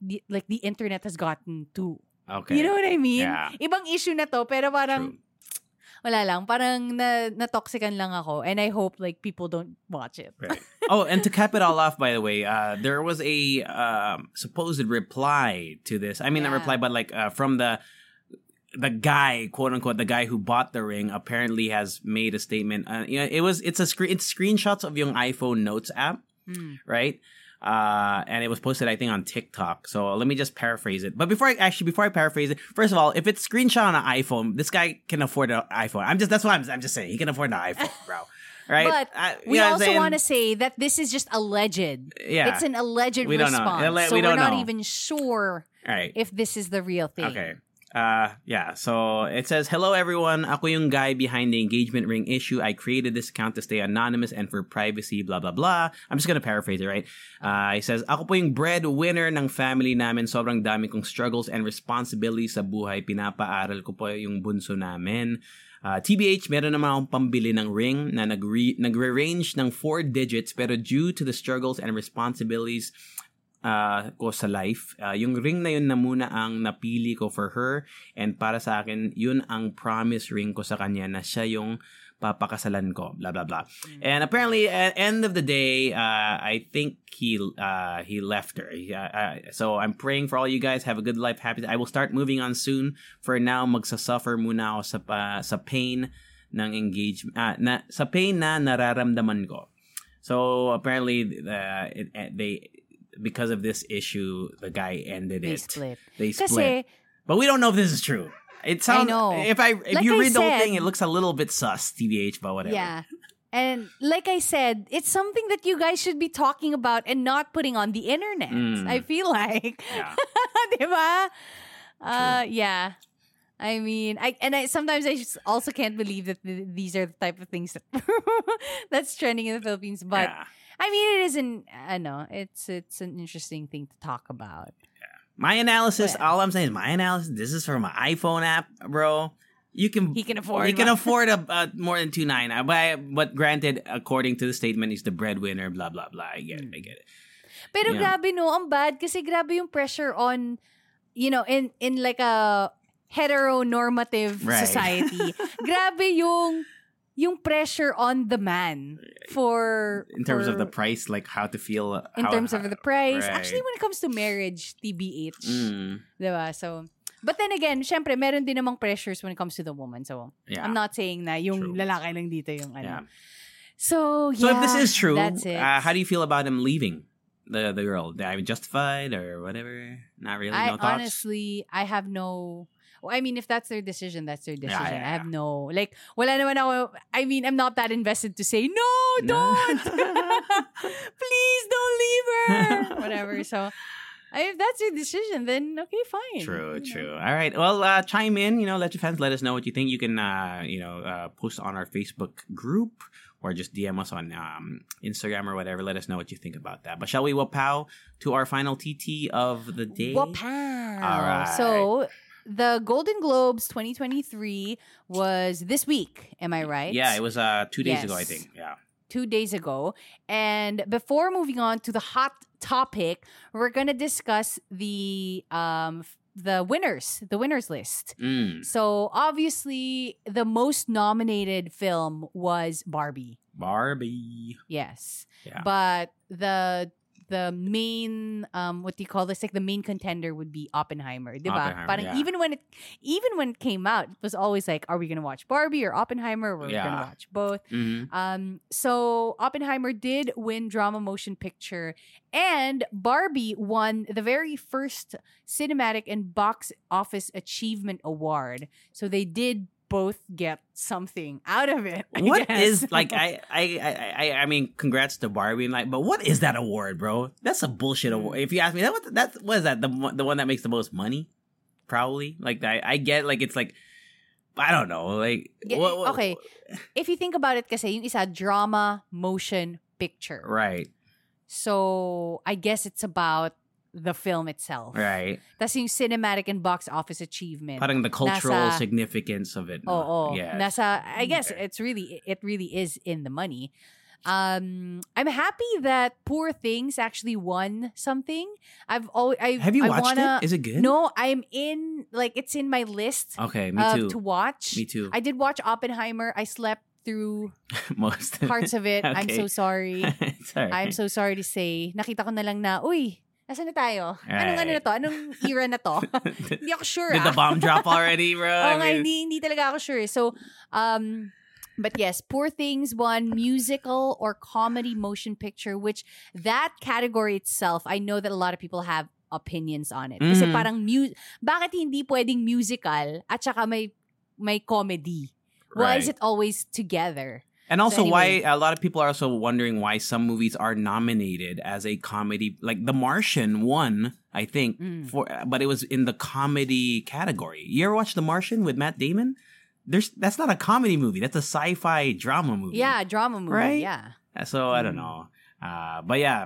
the, like the internet has gotten to? okay. You know what I mean? Yeah. Ibang issue na to, pero parang, True. wala lang, parang na, na-toxican lang ako. And I hope like people don't watch it. Right. oh, and to cap it all off, by the way, uh, there was a um, supposed reply to this. I mean, not reply, but like uh, from the the guy, quote unquote, the guy who bought the ring, apparently has made a statement. Uh, you know, it was it's a screen it's screenshots of yung iPhone Notes app, Mm. right? Uh, and it was posted, I think, on TikTok. So let me just paraphrase it. But before I actually, before I paraphrase it, first of all, if it's screenshot on an iPhone, this guy can afford an iPhone. I'm just that's what I'm, I'm just saying. He can afford an iPhone, bro. Right? But We you know what I'm also want to say that this is just alleged. Yeah. It's an alleged We don't know. response. So we we're don't know. even sure right. if this is the real thing. Okay. Uh, yeah. So it says, "Hello everyone. Ako yung guy behind the engagement ring issue. I created this account to stay anonymous and for privacy. Blah blah blah. I'm just gonna paraphrase it, right? Uh, he says, "Ako po yung breadwinner ng family namin. Sobrang dami kong struggles and responsibilities sa buhay. Pinapaaral ko po yung bunso namin." Uh, TBH, meron naman akong pambili ng ring na nagre- nagre-range ng four digits pero due to the struggles and responsibilities uh, ko sa life. Uh, yung ring na yun na muna ang napili ko for her and para sa akin, yun ang promise ring ko sa kanya na siya yung papakasalan ko, blah blah blah. And apparently, at end of the day, uh, I think he uh, he left her. He, uh, so I'm praying for all you guys. Have a good life, happy. I will start moving on soon. For now, magsasuffer muna ako sa uh, sa pain ng engagement, ah, na sa pain na nararamdaman ko. So apparently, uh, it, uh, they because of this issue, the guy ended They it. split. They split. Kasi, but we don't know if this is true. It sounds. I know. If I if Like you I read the whole thing, it looks a little bit sus. TBH, but whatever. yeah. And like I said, it's something that you guys should be talking about and not putting on the internet. Mm. I feel like. Yeah. Diba? Uh, yeah. I mean, I and I sometimes I just also can't believe that th- these are the type of things that that's trending in the Philippines. But Yeah. I mean, it isn't. I know it's it's an interesting thing to talk about. My analysis. Well. All I'm saying is my analysis. This is from my iPhone app, bro. You can He can afford. You can afford a, uh, more than two nine. But but granted, according to the statement, he's the breadwinner. Blah blah blah. I get it. I get it. Pero Yeah. grabe no, ang bad kasi grabe yung pressure on, you know, in in like a heteronormative Right. society. grabe yung yung pressure on the man for In terms of the price, like how to feel. in how- terms of the price. right. Actually, when it comes to marriage, TBH. Mm, Diba? So, but then again, syempre, meron din namang pressures when it comes to the woman. So, yeah. I'm not saying na yung True. lalaki lang dito yung Yeah. ano. So, yeah. So if this is true, that's it. Uh, how do you feel about him leaving the the girl? I mean, justified or whatever? Not really. I no thoughts. honestly, I have no. Well, I mean, if that's their decision, that's their decision. yeah, I have no like. Wala naman ako. I mean, I'm not that invested to say no, don't. Please don't leave her. Whatever. So, if that's your decision, then okay, fine. True, You know. true. All right. Well, uh, chime in. You know, let your fans let us know what you think. You can, uh, you know, uh, post on our Facebook group or just DM us on um, Instagram or whatever. Let us know what you think about that. But shall we wapow to our final TT of the day? Wapow. All right. So the Golden Globes 2023 was this week. Am I right? Yeah, it was uh, two days ago, I think. Yeah. two days ago. And before moving on to the hot topic, we're gonna discuss the um the winners, the winners list. Mm, So obviously, the most nominated film was Barbie. Barbie. Yes, Yeah. but the the main um what do you call this like the main contender would be Oppenheimer, diba? Oppenheimer, Parang yeah. even when it even when it came out, it was always like, are we gonna watch Barbie or Oppenheimer? We're Yeah. gonna watch both. Mhm. Um, so Oppenheimer did win drama motion picture, and Barbie won the very first cinematic and box office achievement award. So they did both get something out of it. I What guess. is like I, I I I mean congrats to Barbie and like but what is that award, bro? That's a bullshit Mm. award. If you ask me, that what that what is that the one- the one that makes the most money? Probably. Like I I get like it's like I don't know like Yeah, what- what- okay. if you think about it kasi, yung isa drama motion picture. right So I guess it's about the film itself. right Tapos yung cinematic and box office achievement. parang the cultural Nasa- significance of it. Oh, oh. Yes. Nasa, I guess Okay. it's really, it really is in the money. Um, I'm happy that Poor Things actually won something. I've always, I Have you I watched wanna, it? Is it good? No, I'm in, like, it's in my list Okay, me too. to watch. Me too. I did watch Oppenheimer. I slept through Most parts of it. I'm so sorry. It's alright. I'm so sorry to say. Nakita ko na lang na, uy, Nasaan na tayo? Anong ano na to? Anong era na to? hindi ako sure Did ah. the bomb drop already, bro? Oo nga, hindi, hindi talaga ako sure. So, um, but yes, Poor Things won musical or comedy motion picture, which that category itself, I know that a lot of people have opinions on it. Kasi Mhm. parang, mu- bakit hindi pwedeng musical at saka may, may comedy? Why is it always together? And also, So why a lot of people are also wondering why some movies are nominated as a comedy. Like The Martian won, I think, Mm. for but it was in the comedy category. You ever watch The Martian with Matt Damon? There's that's not a comedy movie. That's a sci-fi drama movie. Yeah, drama movie. Right? Yeah. So I don't Mm. know. Uh, but yeah,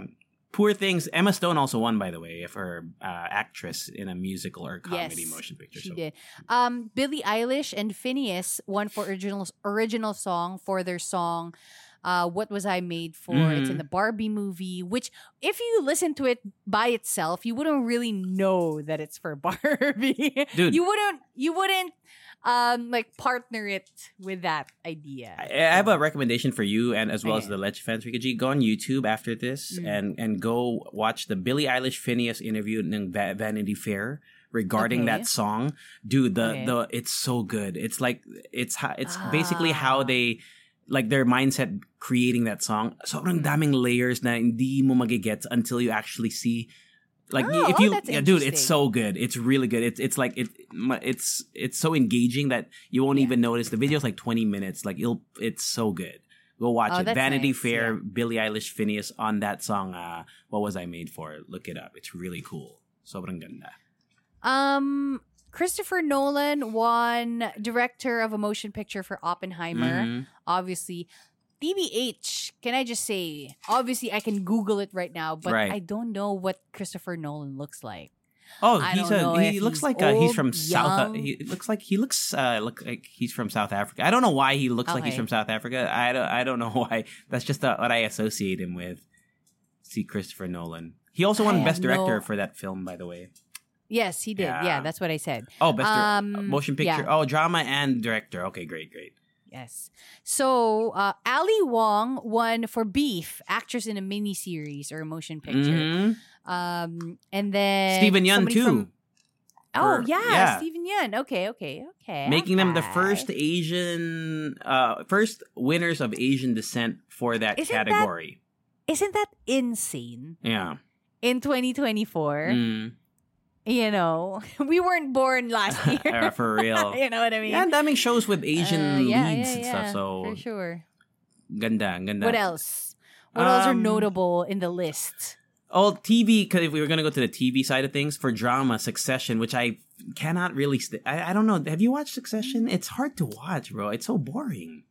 Poor Things. Emma Stone also won, by the way, for uh, actress in a musical or comedy Yes, motion picture. She So did. Um, Billie Eilish and Phineas won for original original song for their song. Uh, what was I made for? It's in Mhm. the Barbie movie. Which, if you listen to it by itself, you wouldn't really know that it's for Barbie. Dude. you wouldn't. You wouldn't. Um, like partner it with that idea. I I have a recommendation for you and as well as the Leche fans. Rica G. Go on YouTube after this Mm. and and go watch the Billie Eilish Phineas interview in Va- Vanity Fair regarding Okay. that song. Dude, the Okay. the it's so good. It's like it's how it's basically how Ah. they like their mindset creating that song. Sobrang daming layers na hindi mo magigets until you actually see like Oh, if oh, you that's yeah, dude it's so good. It's really good. It's it's like it it's it's so engaging that you won't Yeah. even notice. The video's like 20 minutes. Like you'll it's so good. Go watch Oh, it. vanity nice, fair billie eilish phineas on that song uh what was i made for? Look it up. It's really cool. Sobrang ganda. Um, Christopher Nolan won director of a motion picture for Oppenheimer. Mhm. obviously TBH, can I just say, obviously I can Google it right now, but Right. I don't know what Christopher Nolan looks like. oh I he's don't a know he looks he's like uh, he's old, from south uh, he looks like he looks uh look like he's from south africa i don't know why he looks like he's from south africa i don't i don't know why that's just uh, what i associate him with see christopher nolan he also won I best director no- for that film by the way Yes, he did. Yeah, Yeah. that's what I said. Oh, best dir- Um, motion picture. yeah. Oh, drama and director. Okay, great, great. Yes. So, uh, Ali Wong won for Beef, actress in a miniseries or a motion picture. Mhm. Um, and then Steven Yeun too, from- oh yeah, yeah. Steven Yeun. Okay, okay, okay. making them the first Asian, uh, first winners of Asian descent for that Isn't that- category. Isn't that insane? Yeah. In 2024, Mm. You know, we weren't born last year. For real. you know what I mean? Yeah, and daming shows with Asian Uh, yeah, leads yeah, and stuff. So for sure. ganda, ganda. What else? What else are Um, notable in the list? Oh, TV. Because if we were gonna go to the TV side of things for drama, Succession, which I cannot really. St- I, I don't know. Have you watched Succession? It's hard to watch, bro. It's so boring.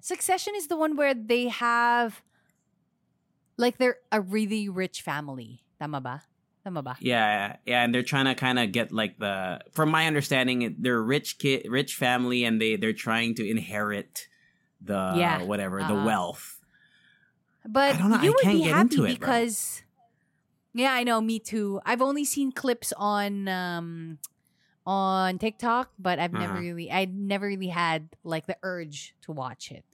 Succession is the one where they have like they're a really rich family. Tama ba? Tama ba? Yeah, yeah, and they're trying to kind of get like the. From my understanding, they're rich kid, rich family, and they they're trying to inherit the Yeah, whatever the uh-uh. wealth. But I don't know, you I would be get happy into it, bro. because Yeah, I know. Me too. I've only seen clips on um on TikTok, but I've never Uh-huh. really, I never really had like the urge to watch it.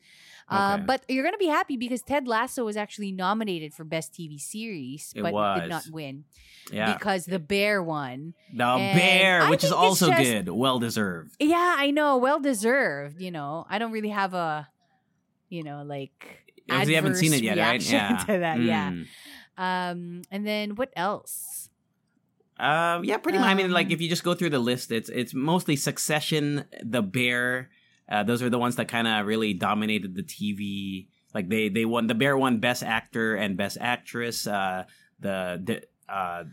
Uh, Okay. but you're gonna be happy because Ted Lasso was actually nominated for best TV series, It but was. did not win Yeah. because the Bear won. The and bear, I which is also just- good, well deserved. Yeah, I know, well deserved. You know, I don't really have a, you know, like Because you haven't seen it yet, right? Yeah. to that. Yeah. Mm. Um, and then what else? Um, yeah, pretty much. I mean, like Um, if you just go through the list, it's it's mostly Succession, The Bear. Uh, those are the ones that kind of really dominated the TV. Like they they won. The Bear won Best Actor and Best Actress. Uh, the the uh,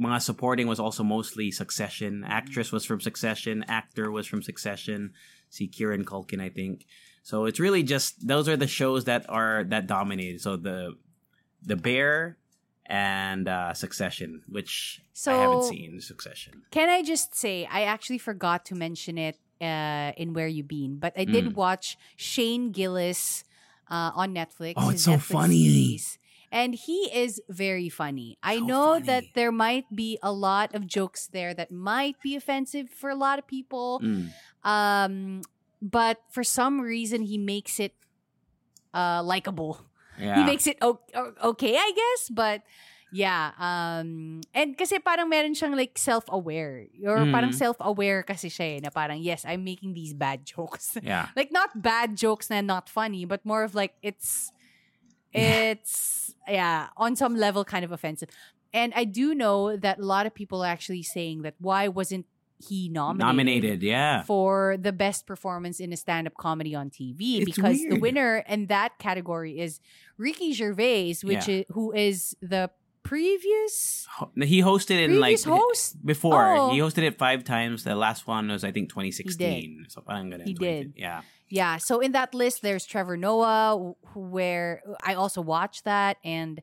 mga supporting was also mostly Succession. Actress was from Succession. Actor was from Succession. See Kieran Culkin, I think. So it's really just those are the shows that are that dominated. So the the Bear and uh, Succession, which so, I haven't seen. Succession. Can I just say I actually forgot to mention it uh, in Where You Been, but I did Mm. watch Shane Gillis uh, on Netflix. Oh, it's so Netflix funny. series. And he is very funny. I So know that there might be a lot of jokes there that might be offensive for a lot of people. Mm. Um, but for some reason, he makes it uh, likable. Yeah. he makes it okay, I guess. But yeah, um, and kasi parang meron siyang like self-aware. Or Mhm. parang self-aware kasi siya eh, na parang, yes, I'm making these bad jokes. yeah. like not bad jokes na not funny, but more of like, it's, it's, yeah, on some level kind of offensive. And I do know that a lot of people are actually saying that why wasn't he nominated? Nominated. Yeah. for the best performance in a stand-up comedy on TV It's because the winner in that category is Ricky Gervais, which Yeah. is who is the previous He hosted it in like host. before. Oh. He hosted it five times. The last one was I think 2016. So parang ganun, He 20 did. Yeah. Yeah, so in that list there's Trevor Noah, where I also watched that and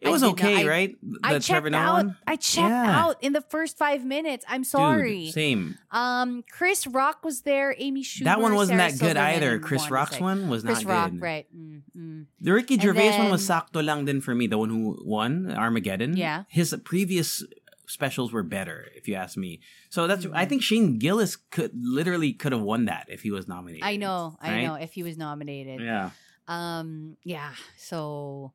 It was not- okay, right? I checked Trevor Noah out. I checked Yeah. out in the first five minutes. I'm Dude, sorry. same. um, Chris Rock was there. Amy Schumer. that one wasn't Sarah that good Silverman, either. Chris one Rock's one was Chris not Rock, good. right? Mm, mm. The Ricky Gervais one was then- sakto lang din for me. The one who won Armageddon. Yeah. His previous specials were better, if you ask me. So that's Mm-hmm. I think Shane Gillis could literally could have won that if he was nominated. I know, I know. If he was nominated, Yeah. um, yeah. So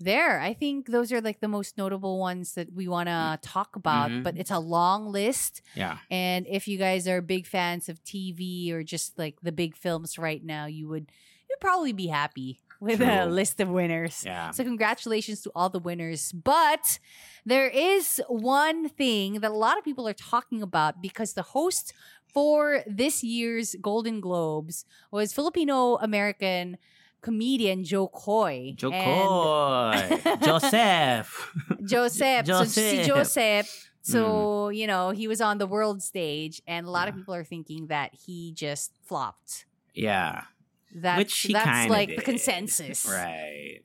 there, I think those are like the most notable ones that we want to talk about. Mhm. But it's a long list, Yeah. and if you guys are big fans of TV or just like the big films right now, you would you'd probably be happy with a list of winners. Yeah. So congratulations to all the winners. But there is one thing that a lot of people are talking about because the host for this year's Golden Globes was Filipino American comedian Jo Koy. Jo Koy. Joseph. Joseph. So si Joseph. Joseph. So, you know, he was on the world stage and a lot of people are thinking that he just flopped. yeah. That's Which he that's like the consensus. Right.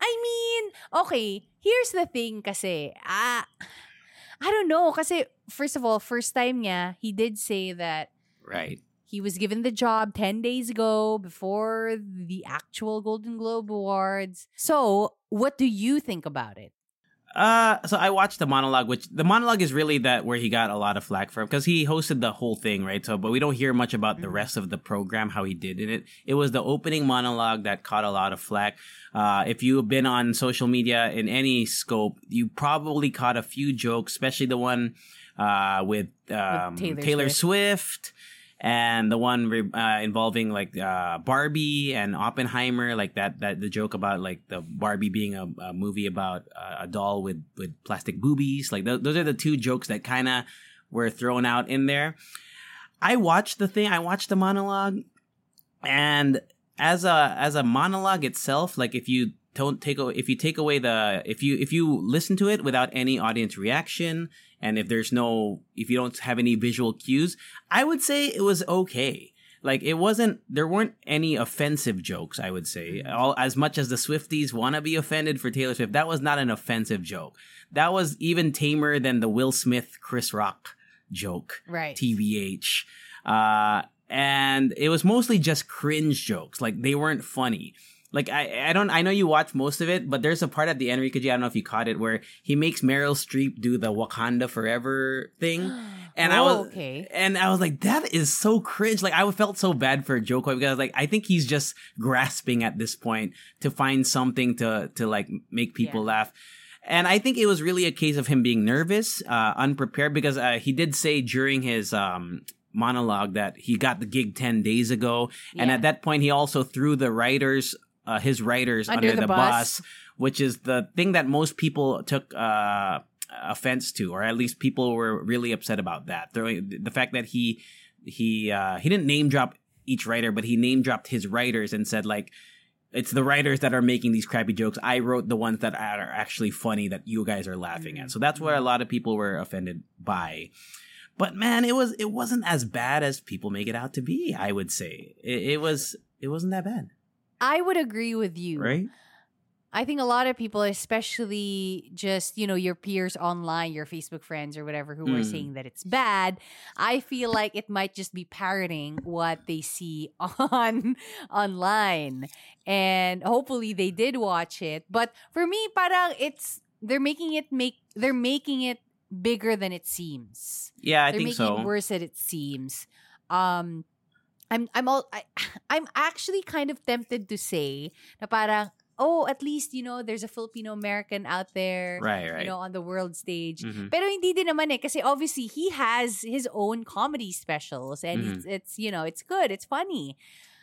I mean, okay, here's the thing kasi, ah, I don't know, kasi first of all, first time niya, he did say that Right. He was given the job 10 days ago before the actual Golden Globe Awards. So, what do you think about it? Uh, so I watched the monologue, which the monologue is really that where he got a lot of flack from because he hosted the whole thing, right? So, but we don't hear much about the Mhm. rest of the program, how he did in it. It was the opening monologue that caught a lot of flack. Uh, if you've been on social media in any scope, you probably caught a few jokes, especially the one uh, with, um, Taylor Taylor, Swift. And the one re- uh, involving like uh, Barbie and Oppenheimer, like that that the joke about like the Barbie being a, a movie about uh, a doll with with plastic boobies, like th- those are the two jokes that kind of were thrown out in there. I watched the thing. I watched the monologue, and as a as a monologue itself, like if you don't take if you take away the if you if you listen to it without any audience reaction and if there's no if you don't have any visual cues, I would say it was okay. Like it wasn't there weren't any offensive jokes, I would say. All as much as the Swifties want to be offended for Taylor Swift, that was not an offensive joke. That was even tamer than the Will Smith Chris Rock joke. Right. TBH. Uh, and it was mostly just cringe jokes. Like they weren't funny. Like I I don't I know you watched most of it, but there's a part at the end, Rica G, I don't know if you caught it, where he makes Meryl Streep do the Wakanda Forever thing. And I Oh, was okay. and I was like, that is so cringe. Like I felt so bad for Jo Koy because like I think he's just grasping at this point to find something to to like make people Yeah. laugh. And I think it was really a case of him being nervous, uh, unprepared, because uh, he did say during his um, monologue that he got the gig 10 days ago. And Yeah. at that point, he also threw the writers, uh, his writers Under under, the the, bus. bus. which is the thing that most people took uh, offense to, or at least people were really upset about that. The, the fact that he he uh, he didn't name drop each writer, but he name dropped his writers and said like it's the writers that are making these crappy jokes. I wrote the ones that are actually funny that you guys are laughing at. So that's where a lot of people were offended by. But man, it was it wasn't as bad as people make it out to be. I would say it, it was it wasn't that bad, I would agree with you. right? I think a lot of people, especially just, you know, your peers online, your Facebook friends or whatever, who are Mm. saying that it's bad, I feel like it might just be parroting what they see on online. And hopefully they did watch it. But for me, parang it's they're making it make they're making it bigger than it seems. Yeah, I they're think making so. it worse than it seems. Um I'm I'm all I, I'm actually kind of tempted to say na parang oh at least you know there's a Filipino American out there Right, right. you know on the world stage. Mhm. Pero hindi din naman eh kasi obviously he has his own comedy specials and Mm-hmm. it's, it's you know it's good, it's funny.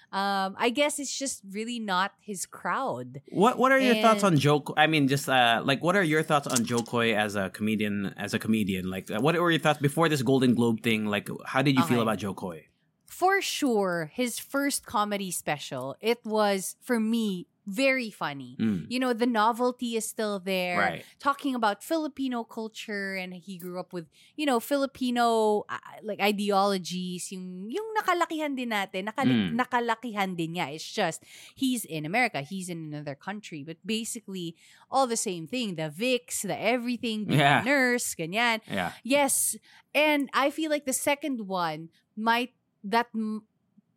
Um I guess it's just really not his crowd. What What are your thoughts on Jo? I mean, just uh, like what are your thoughts on Jo Koy as a comedian? As a comedian, like what were your thoughts before this Golden Globe thing? Like, how did you feel about Jo Koy? For sure his first comedy special it was for me very funny Mm. you know the novelty is still there Right. talking about filipino culture and he grew up with you know filipino uh, like ideologies yung yung nakalakihan din natin Mm. nakalakihan din niya it's just he's in america he's in another country but basically all the same thing the vix the everything Yeah. nurse ganyan Yeah. Yes. And I feel like the second one might that m-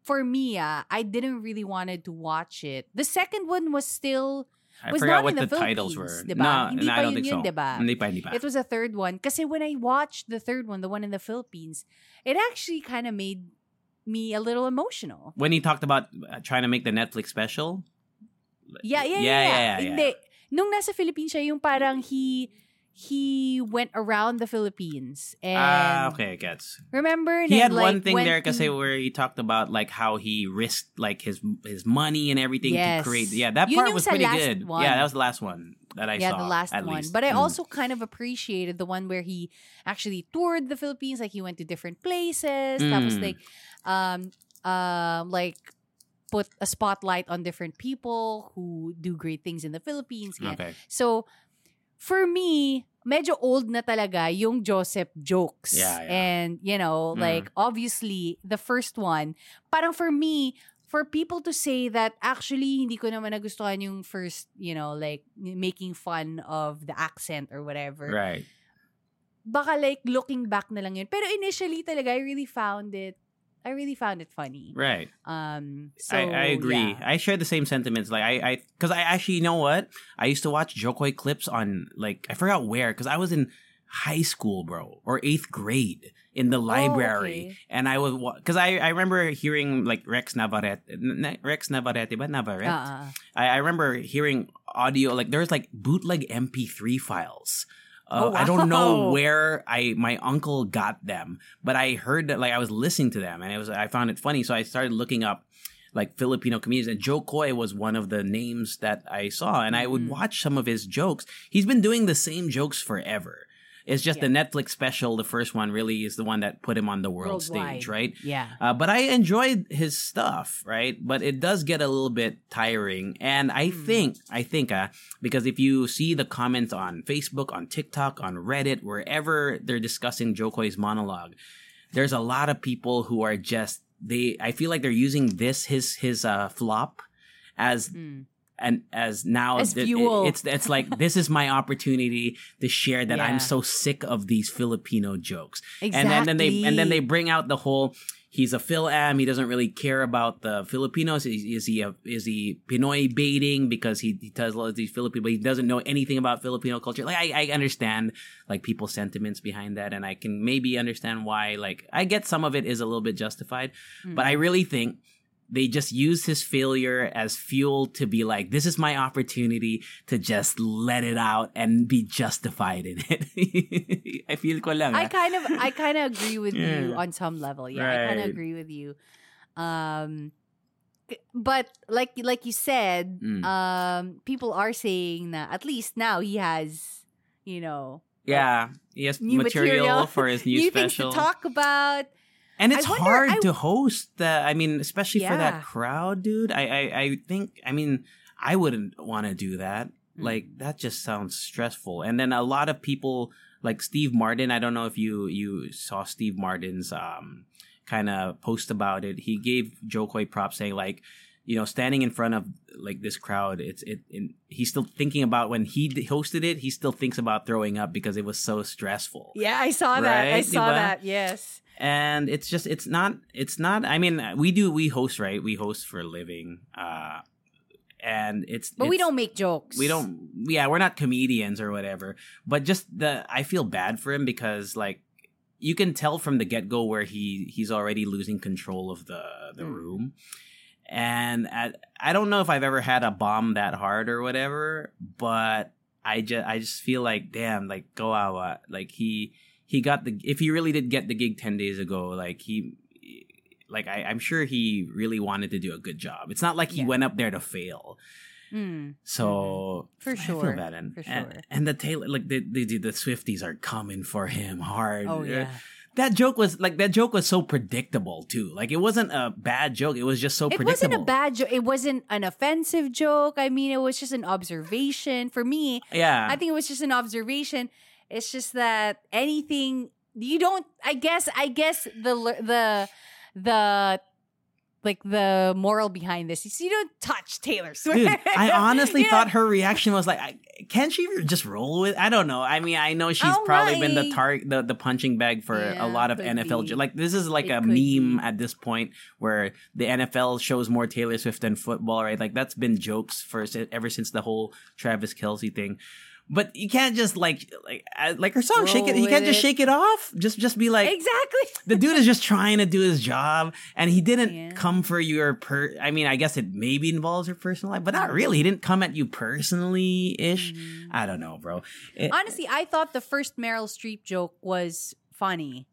for me, ah, I didn't really wanted to watch it. The second one was still I Was forgot not what in the, the titles Philippines, were. diba? No, Hindi no, pa I don't yun think yun, so. diba? Hindi pa, hindi pa. it was a third one. Kasi when I watched the third one, the one in the Philippines, it actually kind of made me a little emotional. when he talked about uh, trying to make the Netflix special. Yeah, yeah, yeah. Yeah, yeah, yeah, yeah, Hindi. Nung nasa Philippines siya, yung parang he he went around the Philippines and Ah, okay, I gets. remember He had like, one thing there to- where he talked about like how he risked like his his money and everything Yes. to create. Yeah, that part was pretty good. one. Yeah, that was the last one that I yeah, saw. Yeah, the last one. least. But I Mm. also kind of appreciated the one where he actually toured the Philippines. Like he went to different places. That was like, um, um, like put a spotlight on different people who do great things in the Philippines. ganyan. Okay. So, for me, medyo old na talaga yung Joseph jokes. Yeah, yeah. And, you know, Mm. like, obviously, the first one, parang for me, for people to say that actually hindi ko naman nagustuhan yung first, you know, like making fun of the accent or whatever. Right. Baka like looking back na lang yun. Pero initially talaga, I really found it, I really found it funny. Right. Um, so, I, I agree. yeah. I share the same sentiments. Like I, I, because I actually, you know what? I used to watch Jo Koy clips on like I forgot where because I was in high school, bro, or eighth grade in the library, okay. and I was because I, I remember hearing like Rex Navarrete, Rex Navarrete, but Navarrete. Ah. I, I remember hearing audio like there's like bootleg MP3 files. Uh, Oh, I don't know where I my uncle got them, but I heard that like I was listening to them and it was I found it funny, so I started looking up like Filipino comedians and Jo Koy was one of the names that I saw and I would Mhm. watch some of his jokes. He's been doing the same jokes forever. It's just the Netflix special, the first one, really is the one that put him on the world Worldwide. stage, right? Yeah. Uh, but I enjoyed his stuff, right? But it does get a little bit tiring, and I Hmm. think, I think, uh, because if you see the comments on Facebook, on TikTok, on Reddit, wherever they're discussing Jo Koy's monologue, there's a lot of people who are just they. I feel like they're using this his his uh, flop as Mm. And as now As th- fuel. it's it's like this is my opportunity to share that Yeah. I'm so sick of these Filipino jokes Exactly. and then, then they and then they bring out the whole he's a Phil Am. He doesn't really care about the Filipinos. Is, is he a, is he Pinoy baiting because he, he does of these Filipino, but he doesn't know anything about Filipino culture. Like I, I understand like people's sentiments behind that, and I can maybe understand why. Like I get some of it is a little bit justified, mm. but I really think they just used his failure as fuel to be like, this is my opportunity to just let it out and be justified in it. I feel ko lang. I ah. kind of I kind of agree with you on some level. Yeah, I kind of agree with you. Um but like like you said, Mm. um people are saying that at least now he has, you know, yeah, he has material, material. for his new new things special. to talk about. And it's wonder- hard I- to host that. I mean, especially for that crowd, dude. I, I, I think, I mean, I wouldn't want to do that. Mm. Like, that just sounds stressful. And then a lot of people, like Steve Martin, I don't know if you, you saw Steve Martin's, um, kind of post about it. He gave Jo Koy props saying like, you know, standing in front of like this crowd, it's it. it he's still thinking about when he hosted it. He still thinks about throwing up because it was so stressful Yeah, I saw that. I saw that. Yes. and it's just it's not it's not i mean we do we host right we host for a living uh and it's But we don't make jokes. we don't yeah we're not comedians or whatever but just the i feel bad for him because like you can tell from the get-go where he he's already losing control of the the Mm. room and I, I don't know if i've ever had a bomb that hard or whatever but i just i just feel like damn like go out like he he got the if he really did get the gig 10 days ago like he like I, i'm sure he really wanted to do a good job it's not like he Yeah. went up there to fail Mm. so For I feel sure. bad. And, For and, sure. and the Taylor, like the, the the Swifties are coming for him hard. Oh yeah. That joke was like that joke was so predictable too. Like it wasn't a bad joke. It was just so It predictable. It wasn't a bad joke. It wasn't an offensive joke. I mean, it was just an observation. For me, Yeah, I think it was just an observation. It's just that anything you don't. I guess. I guess the the the like the moral behind this is you don't touch Taylor Swift. dude. I honestly Yeah. thought her reaction was like, I, "Can't she just roll with?" I don't know. I mean, I know she's Oh, probably been the target, the the punching bag for Yeah, a lot of NFL. be. Like this is like It a meme be. at this point where the NFL shows more Taylor Swift than football, right? Like that's been jokes for ever since the whole Travis Kelce thing. But you can't just like like uh, like her song, shake it. You can't just it. shake it off. Just just be like, exactly. the dude is just trying to do his job and he didn't Yeah. come for your per i mean i guess it maybe involves your personal life but not really he didn't come at you personally ish Mm-hmm. i don't know bro It- Honestly, I thought the first Meryl Streep joke was funny.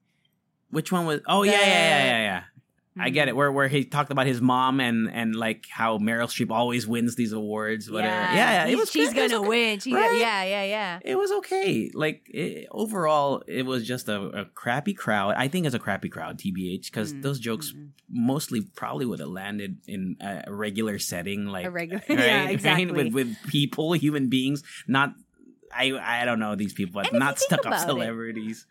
which one was oh yeah yeah yeah yeah yeah I get it. Mm-hmm. Where where he talked about his mom and and like how Meryl Streep always wins these awards, whatever. Yeah, yeah. It was she's good. Gonna okay. win. She's Right? yeah, yeah, yeah. It was okay. Like it, overall, it was just a, a crappy crowd. I think it's a crappy crowd, tbh, because Mm, those jokes mm, mm. mostly probably would have landed in a regular setting, like A regular- right? yeah, Right? exactly. with with people, human beings, not. I I don't know these people, but not stuck up about it, celebrities.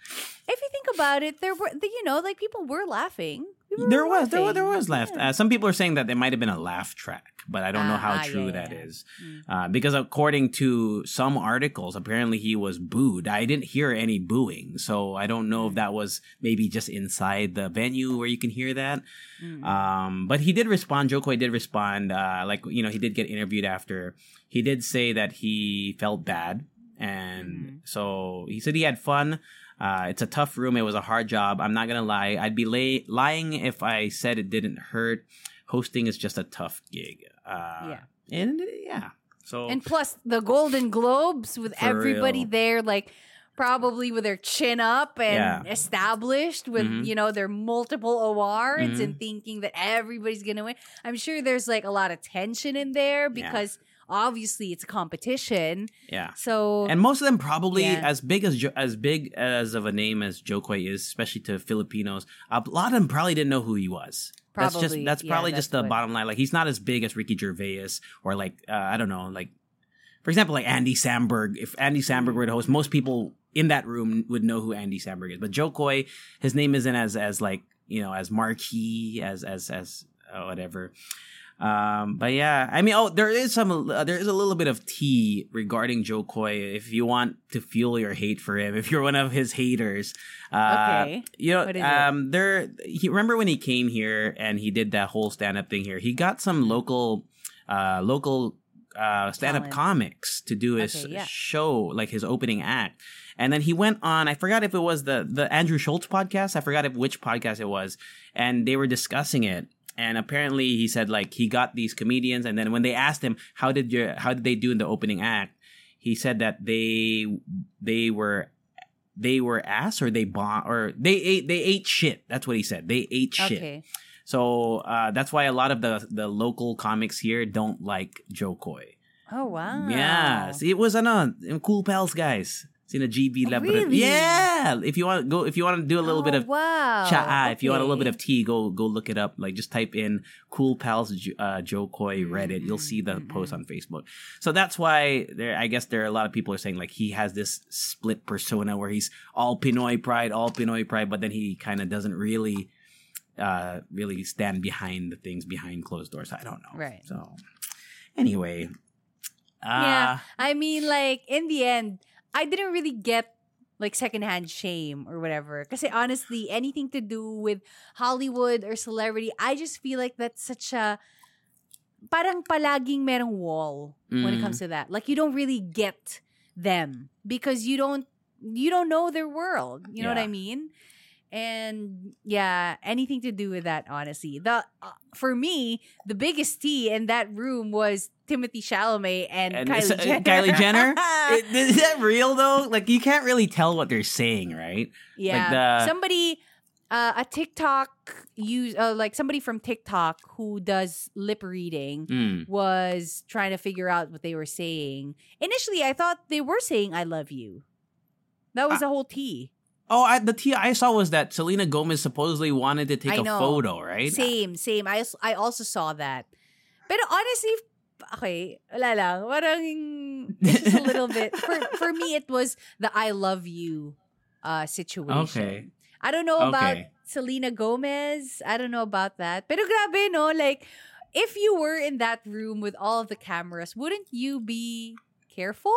If you think about it, there were you know like people were laughing. There was there was there was laugh. Yeah. Uh, some people are saying that there might have been a laugh track, but I don't know Ah, how ah, true yeah, that yeah. is. Mm. Uh, because according to some articles, apparently he was booed. I didn't hear any booing, so I don't know if that was maybe just inside the venue where you can hear that. Mm. Um, but he did respond. Jo Koy did respond. Uh, like you know, he did get interviewed after. He did say that he felt bad, and Mhm. so he said he had fun. Uh, it's a tough room. It was a hard job. I'm not gonna lie. I'd be lay- lying if I said it didn't hurt. Hosting is just a tough gig. Uh, Yeah. and yeah. So And plus the Golden Globes with everybody real. there, like probably with their chin up and Yeah. established with Mhm. you know their multiple awards Mhm. and thinking that everybody's gonna win. I'm sure there's like a lot of tension in there because obviously it's a competition. yeah. So And most of them probably Yeah. as big as Jo- as big as of a name as Jo Koy is, especially to Filipinos. A lot of them probably didn't know who he was. that's just Probably, that's yeah, probably that's just the what- bottom line. Like he's not as big as Ricky Gervais or like uh, I don't know, like for example, like Andy Samberg. If Andy Samberg were to host, most people in that room would know who Andy Samberg is. But Jo Koy, his name isn't as as like you know as marquee as as as uh, whatever. Um, but yeah, I mean, oh, there is some, uh, there is a little bit of tea regarding Jo Koy. If you want to fuel your hate for him, if you're one of his haters, uh, Okay. you know, is it? um, there. He remember when he came here and he did that whole stand up thing here. He got some local, uh, local, uh, stand up comics to do his Okay, yeah. show, like his opening act. And then he went on. I forgot if it was the the Andrew Schulz podcast. I forgot if which podcast it was, and they were discussing it. And apparently, he said like he got these comedians, and then when they asked him how did your how did they do in the opening act, he said that they they were they were ass or they bomb or they ate they ate shit. That's what he said. They ate shit. Okay. So uh, that's why a lot of the the local comics here don't like Jo Koy. Oh wow. Yeah, it was ano, yung Cool Pals guys. Sina GB Oh, Labrador. really? Yeah, if you want go, if you want to do a little bit Oh, of wow. cha, if you want a little bit of tea, go go look it up. Like just type in Cool Pals uh, Jo Koy Reddit. You'll see the Mm-hmm. post on Facebook. So that's why there. I guess there are a lot of people are saying like he has this split persona where he's all Pinoy pride, all Pinoy pride, but then he kind of doesn't really, uh, really stand behind the things behind closed doors. I don't know. Right. So anyway, uh, Yeah. I mean, like in the end, I didn't really get like secondhand shame or whatever. Because honestly, anything to do with Hollywood or celebrity, I just feel like that's such a parang palaging merong wall when it Mm. comes to that. Like you don't really get them because you don't you don't know their world. You know what I mean? And yeah, anything to do with that, honestly. The uh, for me, the biggest T in that room was Timothée Chalamet and, And Kylie uh, Jenner. Kylie Jenner? It- is that real though? Like you can't really tell what they're saying, right? yeah, the- somebody, uh, a TikTok use, uh, like somebody from TikTok who does lip reading. Mm. Was trying to figure out what they were saying. Initially, I thought they were saying "I love you." That was the whole T. Oh, I, the tea I saw was that Selena Gomez supposedly wanted to take a photo, right? Same, same. I, I also saw that. But honestly, okay, wala lang. Parang, it's just a little bit. For, for me, it was the I love you uh, situation. Okay. I don't know about Selena Gomez. I don't know about that. Pero grabe, no? Like, if you were in that room with all of the cameras, wouldn't you be careful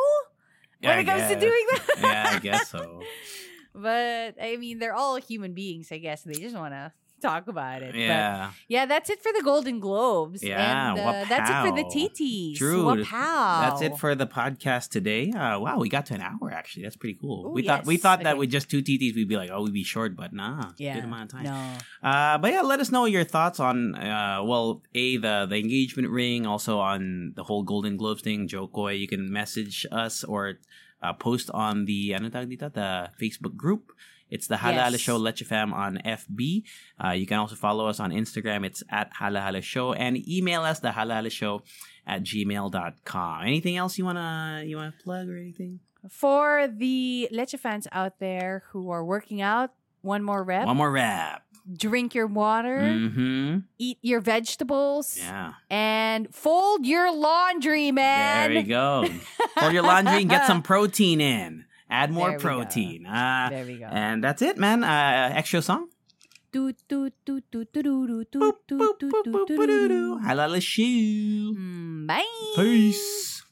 Yeah, when it comes to doing that? yeah, I guess so. but, I mean, they're all human beings, I guess. They just want to talk about it. But Yeah. yeah, that's it for the Golden Globes. Yeah, and, uh, that's it for the. TTs. True. Wapow. That's it for the podcast today. Uh, wow, we got to an hour actually. That's pretty cool. Ooh, we thought we yes. thought that with just two TTs we'd be like, oh, we'd be short, but nah, yeah. good amount of time. No. Uh, but yeah, let us know your thoughts on uh, well, a the the engagement ring, also on the whole Golden Globes thing. Jo Koy, you can message us or uh, post on the ano tawag dito, the Facebook group. It's the Halo Halo Yes. Show Leche Fam on FB. Uh, you can also follow us on Instagram. It's at Halo Halo Show and email us the Halo Halo Show at gmail.com. Anything else you wanna you wanna plug or anything? For the Leche fans out there who are working out, one more rep. One more rep. Drink your water, Mm-hmm. eat your vegetables, Yeah. and fold your laundry, man. There you go. For your laundry, and get some protein in. Add more There protein. Uh, There we go. and that's it, man. Uh, extra song. Boop-a-doo-doo. toot. Halala shoe. Mm, Bye. Peace.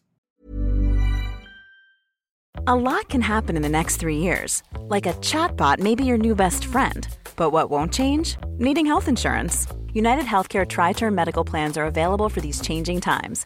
A lot can happen in the next three years. Like a chatbot may be your new best friend. But what won't change? Needing health insurance. United Healthcare Tri Term Medical Plans are available for these changing times.